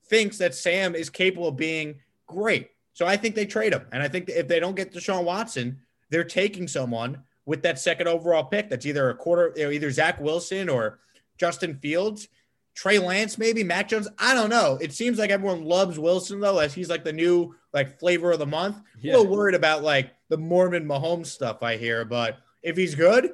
thinks that Sam is capable of being great. So I think they trade him, and I think if they don't get Deshaun Watson, they're taking someone with that second overall pick. That's either a quarter, you know, either Zach Wilson or Justin Fields Trey Lance, maybe Mac Jones. I don't know. It seems like everyone loves Wilson though, as he's like the new like flavor of the month. Yeah. A little worried about like the Mormon Mahomes stuff I hear, but if he's good,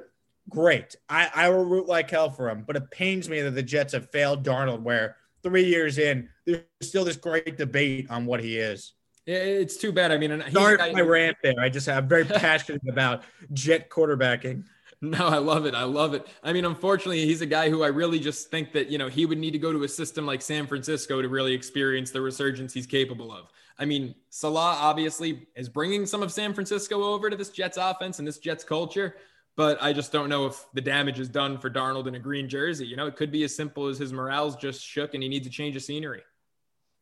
great. I, I will root like hell for him. But it pains me that the Jets have failed Darnold, where three years in, there's still this great debate on what he is. It's too bad. I mean, sorry my rant there. I just I'm very passionate about Jet quarterbacking. No, I love it. I love it. I mean, unfortunately, he's a guy who I really just think that, you know, he would need to go to a system like San Francisco to really experience the resurgence he's capable of. I mean, Saleh obviously is bringing some of San Francisco over to this Jets offense and this Jets culture, but I just don't know if the damage is done for Darnold in a green jersey. You know, it could be as simple as his morale's just shook and he needs a change of scenery.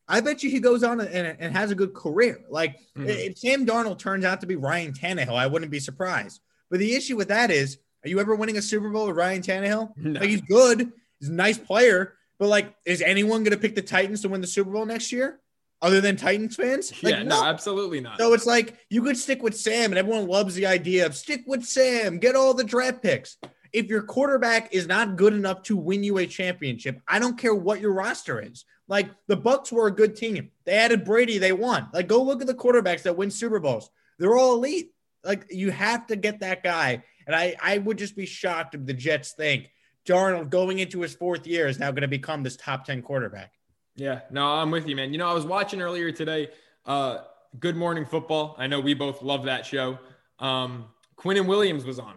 I bet you he goes on and, and has a good career. Like mm-hmm. if Sam Darnold turns out to be Ryan Tannehill, I wouldn't be surprised. But the issue with that is are you ever winning a Super Bowl with Ryan Tannehill? No. Like he's good, he's a nice player, but like, is anyone going to pick the Titans to win the Super Bowl next year? Other than Titans fans? Like, yeah, no, no, absolutely not. So it's like you could stick with Sam, and everyone loves the idea of stick with Sam, get all the draft picks. If your quarterback is not good enough to win you a championship, I don't care what your roster is. Like the Bucks were a good team. They added Brady, they won. Like go look at the quarterbacks that win Super Bowls. They're all elite. Like you have to get that guy and I, I would just be shocked if the Jets think Darnold going into his fourth year is now going to become this top 10 quarterback. Yeah, no, I'm with you, man. You know, I was watching earlier today, uh, Good Morning Football. I know we both love that show. Um, Quinnen Williams was on.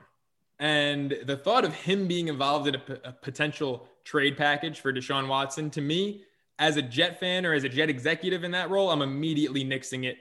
And the thought of him being involved in a, p- a potential trade package for Deshaun Watson, to me, as a Jet fan or as a Jet executive in that role, I'm immediately nixing it.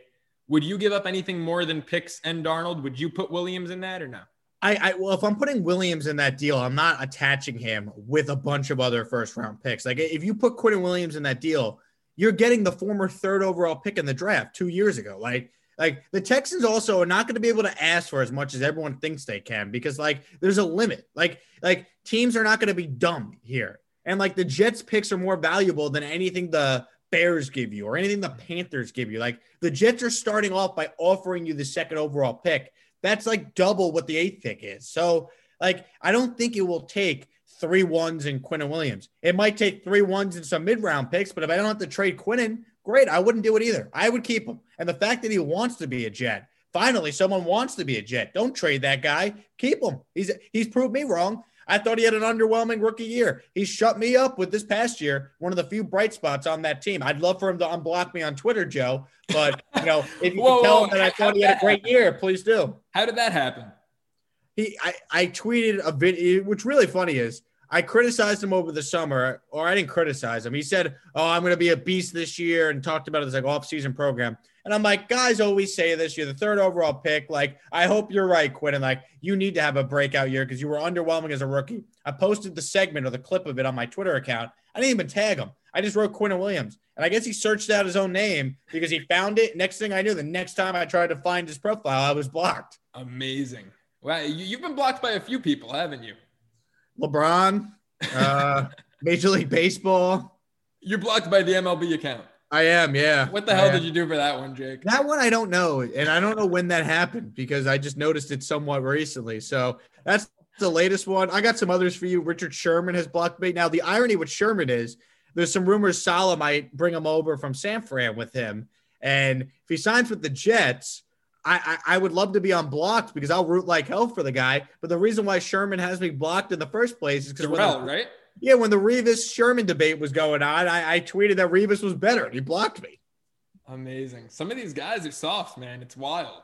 Would you give up anything more than picks and Darnold? Would you put Williams in that or no? I, I well, if I'm putting Williams in that deal, I'm not attaching him with a bunch of other first round picks. Like if you put Quinnen Williams in that deal, you're getting the former third overall pick in the draft two years ago. Like like the Texans also are not going to be able to ask for as much as everyone thinks they can because like there's a limit. Like like teams are not going to be dumb here. And like the Jets picks are more valuable than anything the Bears give you or anything the Panthers give you. Like the Jets are starting off by offering you the second overall pick that's like double what the eighth pick is. So, like, I don't think it will take three ones and Williams. It might take three ones and some mid round picks, but if I don't have to trade Quinnen, great. I wouldn't do it either. I would keep him. And the fact that he wants to be a Jet, finally, someone wants to be a Jet. Don't trade that guy. Keep him. He's he's proved me wrong. I thought he had an underwhelming rookie year. He shut me up with this past year, one of the few bright spots on that team. I'd love for him to unblock me on Twitter, Joe. But you know, if you whoa, tell whoa, him that I thought he had a great happen? year, please do. How did that happen? He I, I tweeted a video, eh, which really funny is I criticized him over the summer, or I didn't criticize him. He said, Oh, I'm gonna be a beast this year, and talked about his like off-season program. And I'm like, guys always say this. You're the third overall pick. Like, I hope you're right, Quinnen. Like, you need to have a breakout year because you were underwhelming as a rookie. I posted the segment or the clip of it on my Twitter account. I didn't even tag him. I just wrote Quinnen Williams. And I guess he searched out his own name because he found it. Next thing I knew, the next time I tried to find his profile, I was blocked. Amazing. Wow. You've been blocked by a few people, haven't you? LeBron, uh, Major League Baseball. You're blocked by the MLB account. I am, yeah. What the hell did you do for that one, Jake? That one I don't know, and I don't know when that happened because I just noticed it somewhat recently. So that's the latest one. I got some others for you. Richard Sherman has blocked me. Now, the irony with Sherman is there's some rumors Saleh might bring him over from San Fran with him. And if he signs with the Jets, I, I, I would love to be unblocked because I'll root like hell for the guy. But the reason why Sherman has me blocked in the first place is because right? Yeah, when the Revis Sherman debate was going on, I, I tweeted that Revis was better and he blocked me. Amazing. Some of these guys are soft, man. It's wild.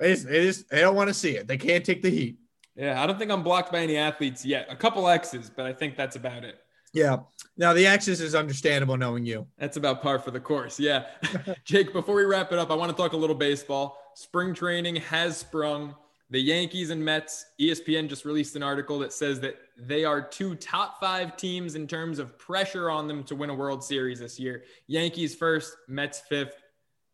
It is, it is they don't want to see it. They can't take the heat. Yeah, I don't think I'm blocked by any athletes yet. A couple X's, but I think that's about it. Yeah. Now the X's is understandable knowing you. That's about par for the course. Yeah. Jake, before we wrap it up, I want to talk a little baseball. Spring training has sprung. The Yankees and Mets, ESPN just released an article that says that they are two top five teams in terms of pressure on them to win a World Series this year. Yankees first, Mets fifth.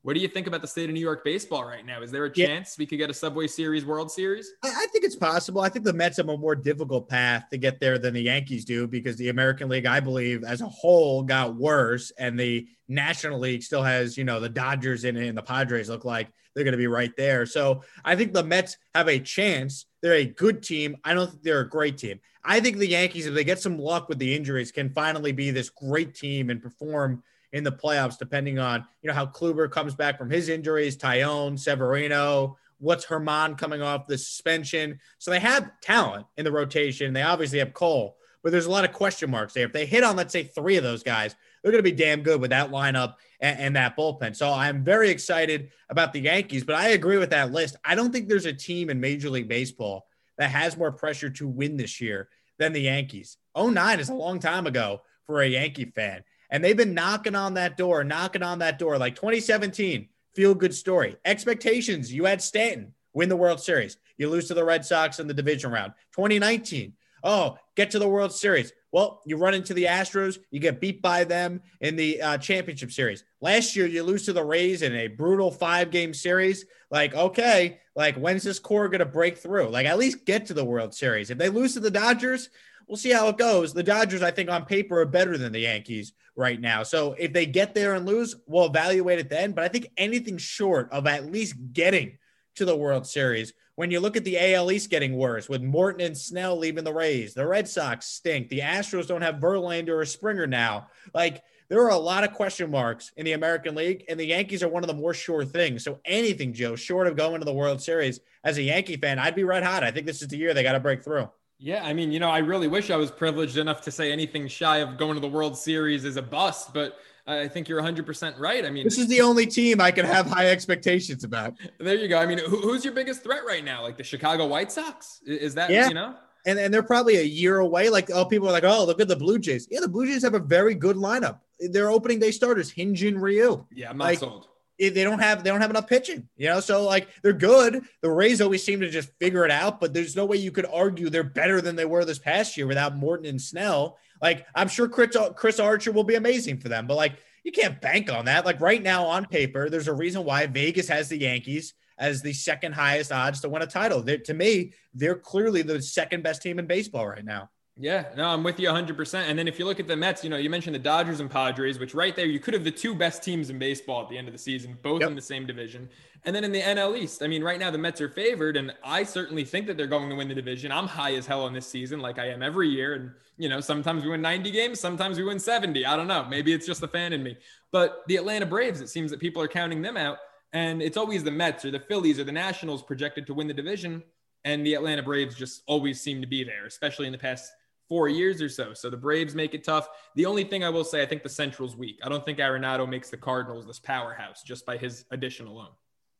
What do you think about the state of New York baseball right now? Is there a chance yeah. we could get a Subway Series World Series? I think it's possible. I think the Mets have a more difficult path to get there than the Yankees do because the American League, I believe, as a whole got worse, and the National League still has, you know, the Dodgers in it and the Padres look like they're going to be right there. So I think the Mets have a chance. They're a good team. I don't think they're a great team. I think the Yankees, if they get some luck with the injuries, can finally be this great team and perform – in the playoffs, depending on you know how Kluber comes back from his injuries, Taillon, Severino, what's Germán coming off the suspension. So they have talent in the rotation. They obviously have Cole, but there's a lot of question marks there. If they hit on, let's say, three of those guys, they're going to be damn good with that lineup and, and, that bullpen. So I'm very excited about the Yankees, but I agree with that list. I don't think there's a team in Major League Baseball that has more pressure to win this year than the Yankees. 09 is a long time ago for a Yankee fan. And they've been knocking on that door, knocking on that door. Like 2017, feel good story. Expectations, you had Stanton win the World Series. You lose to the Red Sox in the division round. 2019, oh, get to the World Series. Well, you run into the Astros, you get beat by them in the uh, championship series. Last year, you lose to the Rays in a brutal five game series. Like, okay, like when's this core going to break through? Like, at least get to the World Series. If they lose to the Dodgers, we'll see how it goes. The Dodgers, I think, on paper are better than the Yankees right now. So if they get there and lose, we'll evaluate it then. But I think anything short of at least getting to the World Series, when you look at the AL East getting worse with Morton and Snell leaving the Rays, the Red Sox stink. The Astros don't have Verlander or Springer now. Like there are a lot of question marks in the American League, and the Yankees are one of the more sure things. So anything, Joe, short of going to the World Series, as a Yankee fan, I'd be red hot. I think this is the year they got to break through. Yeah, I mean, you know, I really wish I was privileged enough to say anything shy of going to the World Series is a bust, but I think you're 100% right. I mean, this is the only team I can have high expectations about. There you go. I mean, who, who's your biggest threat right now? Like the Chicago White Sox? Is that, yeah. you know? And, and they're probably a year away. Like, oh, people are like, oh, look at the Blue Jays. Yeah, the Blue Jays have a very good lineup. Their opening day starters, Hyun-Jin Ryu. Yeah, I'm not like, sold eh, they don't have they don't have enough pitching, you know. So like they're good. The Rays always seem to just figure it out, but there's no way you could argue they're better than they were this past year without Morton and Snell. Like I'm sure Chris, Chris Archer will be amazing for them, but like you can't bank on that. Like right now on paper, there's a reason why Vegas has the Yankees as the second highest odds to win a title. They're, to me, they're clearly the second best team in baseball right now. Yeah, no, I'm with you 100%. And then if you look at the Mets, you know, you mentioned the Dodgers and Padres, which right there, you could have the two best teams in baseball at the end of the season, both yep. in the same division. And then in the NL East, I mean, right now the Mets are favored, and I certainly think that they're going to win the division. I'm high as hell on this season, like I am every year. And, you know, sometimes we win 90 games, sometimes we win 70. I don't know. Maybe it's just the fan in me. But the Atlanta Braves, it seems that people are counting them out. And it's always the Mets or the Phillies or the Nationals projected to win the division. And the Atlanta Braves just always seem to be there, especially in the past four years or so. So the Braves make it tough. The only thing I will say, I think the Central's weak. I don't think Arenado makes the Cardinals this powerhouse just by his addition alone.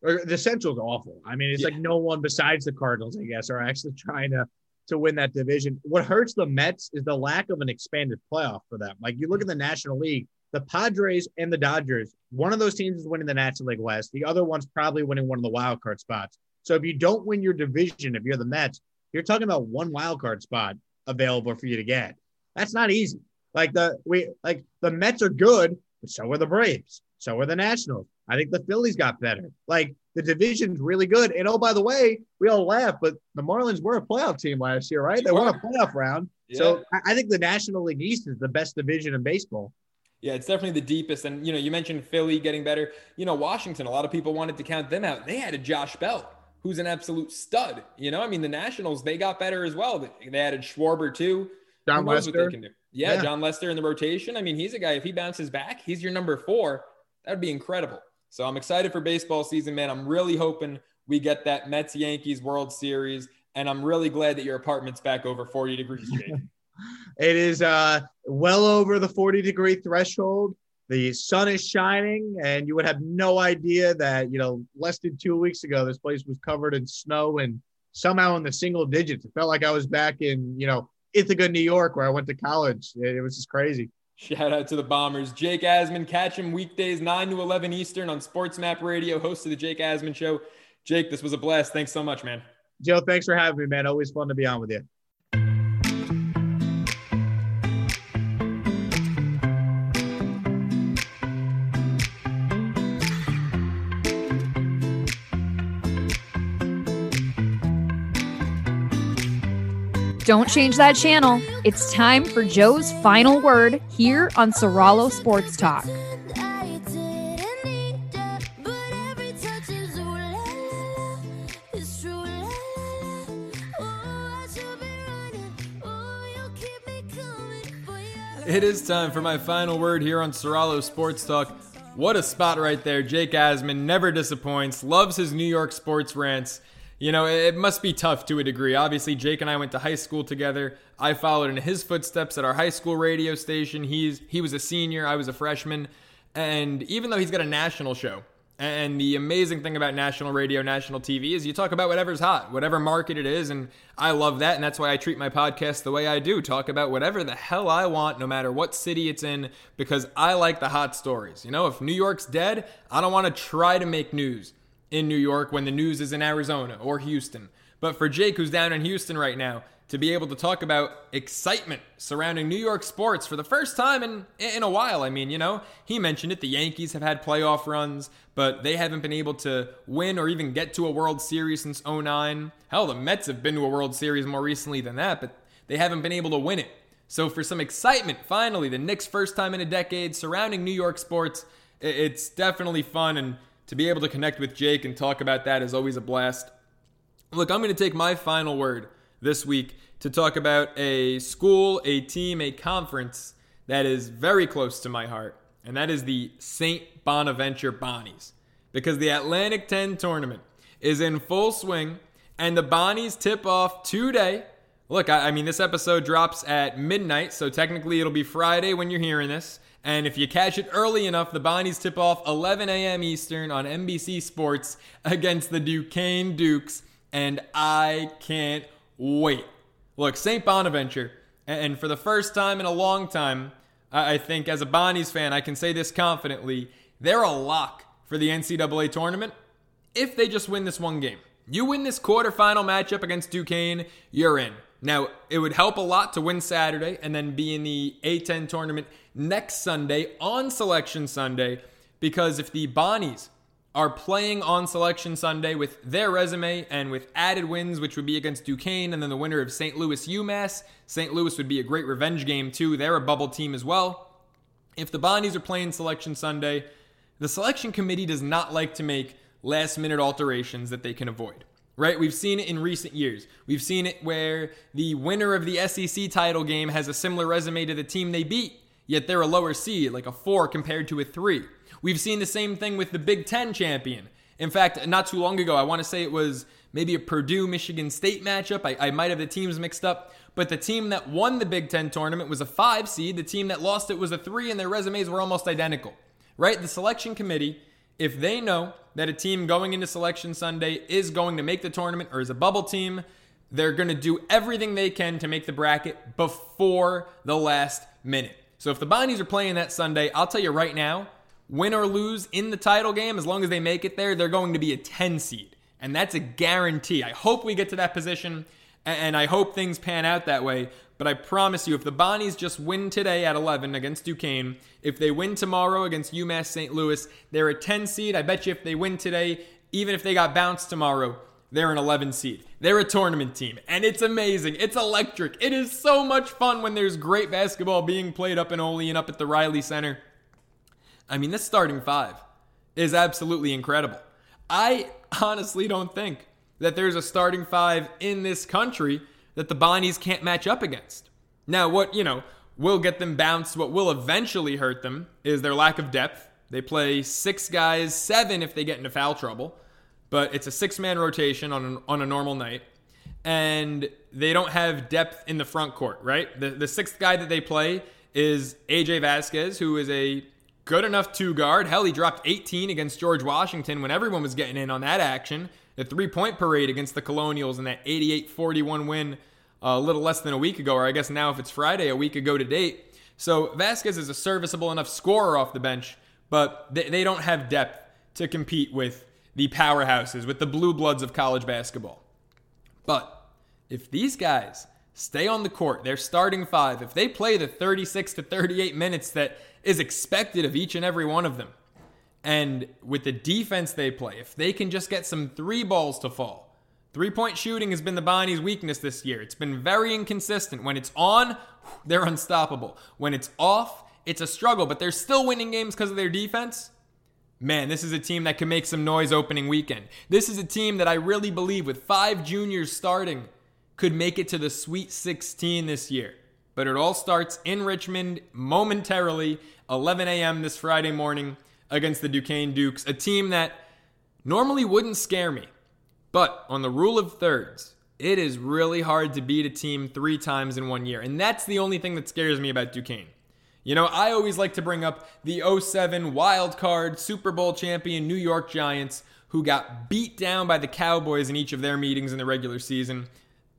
The Central's awful. I mean, it's yeah. like no one besides the Cardinals, I guess, are actually trying to to win that division. What hurts the Mets is the lack of an expanded playoff for them. Like you look at the National League, the Padres and the Dodgers, one of those teams is winning the National League West. The other one's probably winning one of the wild card spots. So if you don't win your division, if you're the Mets, you're talking about one wild card spot available for you to get. That's not easy. Like the we like the Mets are good, but so are the Braves. So are the Nationals. I think the Phillies got better. Like the division's really good. And oh, by the way, we all laugh, but the Marlins were a playoff team last year, right? They won a playoff round. Yeah. So I think the National League East is the best division in baseball. Yeah, it's definitely the deepest. And you know, you mentioned Philly getting better. You know, Washington, a lot of people wanted to count them out. They had a Josh Bell who's an absolute stud. You know, I mean, the Nationals, they got better as well. They added Schwarber too. Jon Lester. Yeah, yeah, Jon Lester in the rotation. I mean, he's a guy, if he bounces back, he's your number four. That would be incredible. So I'm excited for baseball season, man. I'm really hoping we get that Mets Yankees World Series. And I'm really glad that your apartment's back over 40 degrees, it is uh, well over the 40 degree threshold. The sun is shining, and you would have no idea that, you know, less than two weeks ago, this place was covered in snow and somehow in the single digits. It felt like I was back in, you know, Ithaca, New York, where I went to college. It, was just crazy. Shout out to the Bombers. Jake Asman, catch him weekdays 9 to 11 Eastern on Sports Map Radio, host of the Jake Asman Show. Jake, this was a blast. Thanks so much, man. Joe, thanks for having me, man. Always fun to be on with you. Don't change that channel. It's time for Joe's final word here on Soralo Sports Talk. It is time for my final word here on Soralo Sports Talk. What a spot right there. Jake Asman never disappoints, loves his New York sports rants. You know, it must be tough to a degree. Obviously, Jake and I went to high school together. I followed in his footsteps at our high school radio station. He's he was a senior, I was a freshman, and even though he's got a national show, and the amazing thing about national radio, national TV is you talk about whatever's hot, whatever market it is, and I love that, and that's why I treat my podcast the way I do. Talk about whatever the hell I want, no matter what city it's in, because I like the hot stories. You know, if New York's dead, I don't want to try to make news in New York when the news is in Arizona or Houston. But for Jake, who's down in Houston right now, to be able to talk about excitement surrounding New York sports for the first time in in a while. I mean, you know, he mentioned it. The Yankees have had playoff runs, but they haven't been able to win or even get to a World Series since 09. Hell, the Mets have been to a World Series more recently than that, but they haven't been able to win it. So for some excitement, finally, the Knicks' first time in a decade surrounding New York sports, it's definitely fun and to be able to connect with Jake and talk about that is always a blast. Look, I'm going to take my final word this week to talk about a school, a team, a conference that is very close to my heart, and that is the St. Bonaventure Bonnies. Because the Atlantic 10 tournament is in full swing, and the Bonnies tip off today. Look, I, I mean, this episode drops at midnight, so technically it'll be Friday when you're hearing this. And if you catch it early enough, the Bonnies tip off 11 a.m. Eastern on NBC Sports against the Duquesne Dukes. And I can't wait. Look, St. Bonaventure, and for the first time in a long time, I think as a Bonnies fan, I can say this confidently they're a lock for the NCAA tournament if they just win this one game. You win this quarterfinal matchup against Duquesne, you're in. Now, it would help a lot to win Saturday and then be in the A10 tournament next Sunday on Selection Sunday because if the Bonnies are playing on Selection Sunday with their resume and with added wins, which would be against Duquesne and then the winner of St. Louis UMass, St. Louis would be a great revenge game too. They're a bubble team as well. If the Bonnies are playing Selection Sunday, the selection committee does not like to make last minute alterations that they can avoid right? We've seen it in recent years. We've seen it where the winner of the SEC title game has a similar resume to the team they beat, yet they're a lower seed, like a four compared to a three. We've seen the same thing with the Big Ten champion. In fact, not too long ago, I want to say it was maybe a Purdue Michigan State matchup. I, I might have the teams mixed up, but the team that won the Big Ten tournament was a five seed. The team that lost it was a three, and their resumes were almost identical, right? The selection committee if they know that a team going into selection Sunday is going to make the tournament or is a bubble team, they're going to do everything they can to make the bracket before the last minute. So if the Bonnies are playing that Sunday, I'll tell you right now, win or lose in the title game, as long as they make it there, they're going to be a 10 seed. And that's a guarantee. I hope we get to that position and I hope things pan out that way. But I promise you, if the Bonnies just win today at 11 against Duquesne, if they win tomorrow against UMass St. Louis, they're a 10 seed. I bet you if they win today, even if they got bounced tomorrow, they're an 11 seed. They're a tournament team, and it's amazing. It's electric. It is so much fun when there's great basketball being played up in Olean up at the Reilly Center. I mean, this starting five is absolutely incredible. I honestly don't think that there's a starting five in this country that the Bonnies can't match up against. Now, what, you know, will get them bounced, what will eventually hurt them is their lack of depth. They play six guys, seven if they get into foul trouble, but it's a six man rotation on, an, on a normal night. And they don't have depth in the front court, right? The, the sixth guy that they play is AJ Vasquez, who is a good enough two guard. Hell, he dropped 18 against George Washington when everyone was getting in on that action. The three point parade against the Colonials in that 88 41 win a little less than a week ago, or I guess now if it's Friday, a week ago to date. So Vasquez is a serviceable enough scorer off the bench, but they, they don't have depth to compete with the powerhouses, with the blue bloods of college basketball. But if these guys stay on the court, they're starting five, if they play the 36 to 38 minutes that is expected of each and every one of them, and with the defense they play, if they can just get some three balls to fall, Three point shooting has been the Bonnies' weakness this year. It's been very inconsistent. When it's on, they're unstoppable. When it's off, it's a struggle, but they're still winning games because of their defense. Man, this is a team that can make some noise opening weekend. This is a team that I really believe, with five juniors starting, could make it to the Sweet 16 this year. But it all starts in Richmond momentarily, 11 a.m. this Friday morning against the Duquesne Dukes, a team that normally wouldn't scare me. But on the rule of thirds, it is really hard to beat a team three times in one year. And that's the only thing that scares me about Duquesne. You know, I always like to bring up the 07 wild card Super Bowl champion New York Giants, who got beat down by the Cowboys in each of their meetings in the regular season,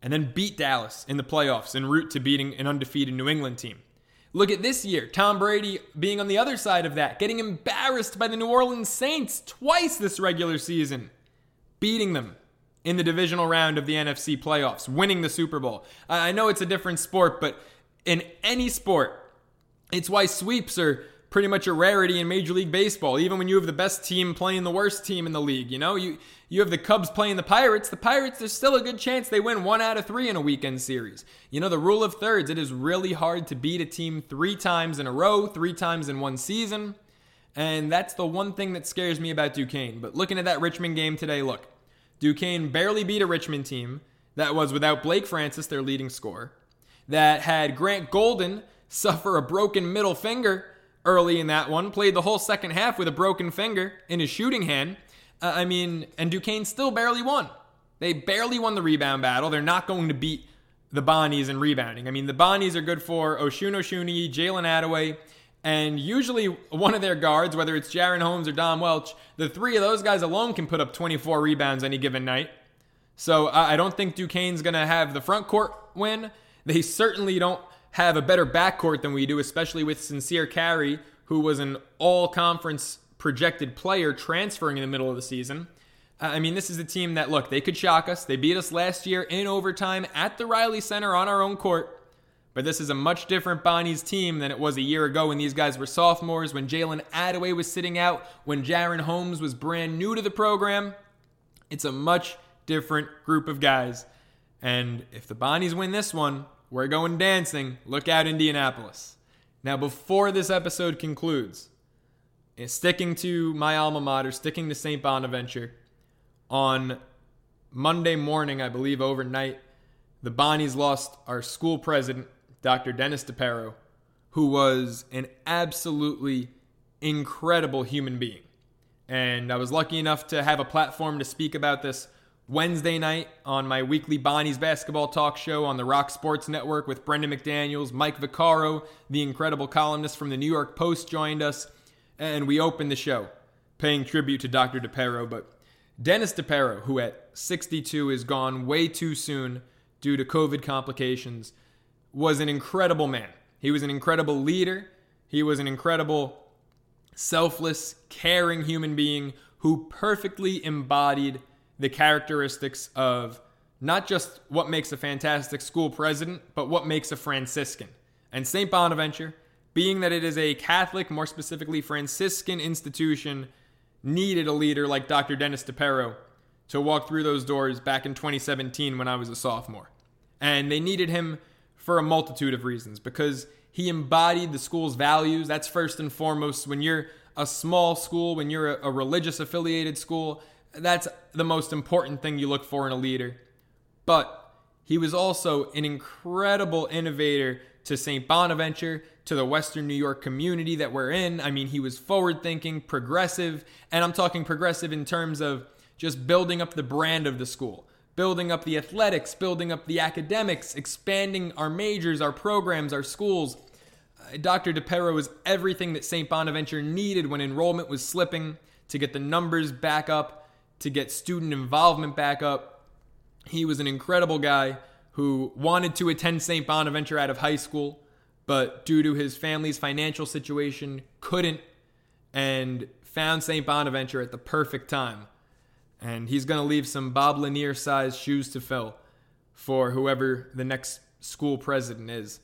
and then beat Dallas in the playoffs en route to beating an undefeated New England team. Look at this year, Tom Brady being on the other side of that, getting embarrassed by the New Orleans Saints twice this regular season, beating them in the divisional round of the NFC playoffs, winning the Super Bowl. I know it's a different sport, but in any sport, it's why sweeps are pretty much a rarity in Major League Baseball. Even when you have the best team playing the worst team in the league, you know, you you have the Cubs playing the Pirates. The Pirates, there's still a good chance they win one out of three in a weekend series. You know, the rule of thirds. It is really hard to beat a team three times in a row, three times in one season. And that's the one thing that scares me about Duquesne. But looking at that Richmond game today, look, Duquesne barely beat a Richmond team that was without Blake Francis, their leading scorer, that had Grant Golden suffer a broken middle finger early in that one, played the whole second half with a broken finger in his shooting hand. Uh, I mean, and Duquesne still barely won. They barely won the rebound battle. They're not going to beat the Bonnies in rebounding. I mean, the Bonnies are good for Osun Osunniyi, Jalen Adaway, and usually, one of their guards, whether it's Jaren Holmes or Dom Welch, the three of those guys alone can put up 24 rebounds any given night. So I don't think Duquesne's going to have the front court win. They certainly don't have a better backcourt than we do, especially with Sincere Carry, who was an all conference projected player transferring in the middle of the season. I mean, this is a team that, look, they could shock us. They beat us last year in overtime at the Reilly Center on our own court. But this is a much different Bonnie's team than it was a year ago when these guys were sophomores, when Jalen Adaway was sitting out, when Jaren Holmes was brand new to the program. It's a much different group of guys. And if the Bonnies win this one, we're going dancing. Look out, Indianapolis. Now, before this episode concludes, eh, sticking to my alma mater, sticking to St. Bonaventure, on Monday morning, I believe overnight, the Bonnies lost our school president, Dr. Dennis DePerro, who was an absolutely incredible human being. And I was lucky enough to have a platform to speak about this Wednesday night on my weekly Bonnies basketball talk show on the Rock Sports Network with Brendan McDaniels. Mike Vaccaro, the incredible columnist from the New York Post, joined us. And we opened the show paying tribute to Dr. DePerro. But Dennis DePerro, who at 62 is gone way too soon due to COVID complications, was an incredible man. He was an incredible leader. He was an incredible, selfless, caring human being who perfectly embodied the characteristics of not just what makes a fantastic school president, but what makes a Franciscan. And St. Bonaventure, being that it is a Catholic, more specifically Franciscan institution, needed a leader like Dr. Dennis DePerro to walk through those doors back in 2017 when I was a sophomore. And they needed him for a multitude of reasons because he embodied the school's values. That's first and foremost. When you're a small school, when you're a, religious affiliated school, that's the most important thing you look for in a leader. But he was also an incredible innovator to St. Bonaventure, to the Western New York community that we're in. I mean, he was forward thinking, progressive, and I'm talking progressive in terms of just building up the brand of the school, building up the athletics, building up the academics, expanding our majors, our programs, our schools. Uh, Dr. DePerro was everything that St. Bonaventure needed when enrollment was slipping to get the numbers back up, to get student involvement back up. He was an incredible guy who wanted to attend St. Bonaventure out of high school, but due to his family's financial situation, couldn't and found St. Bonaventure at the perfect time. And he's going to leave some Bob Lanier sized shoes to fill for whoever the next school president is.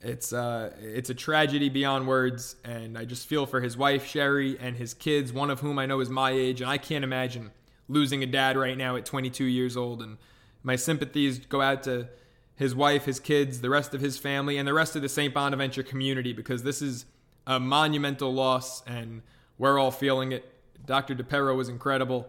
It's uh, it's a tragedy beyond words, and I just feel for his wife Sherry and his kids, one of whom I know is my age, and I can't imagine losing a dad right now at 22 years old. And my sympathies go out to his wife, his kids, the rest of his family, and the rest of the St. Bonaventure community because this is a monumental loss, and we're all feeling it. Dr. DePerro was incredible.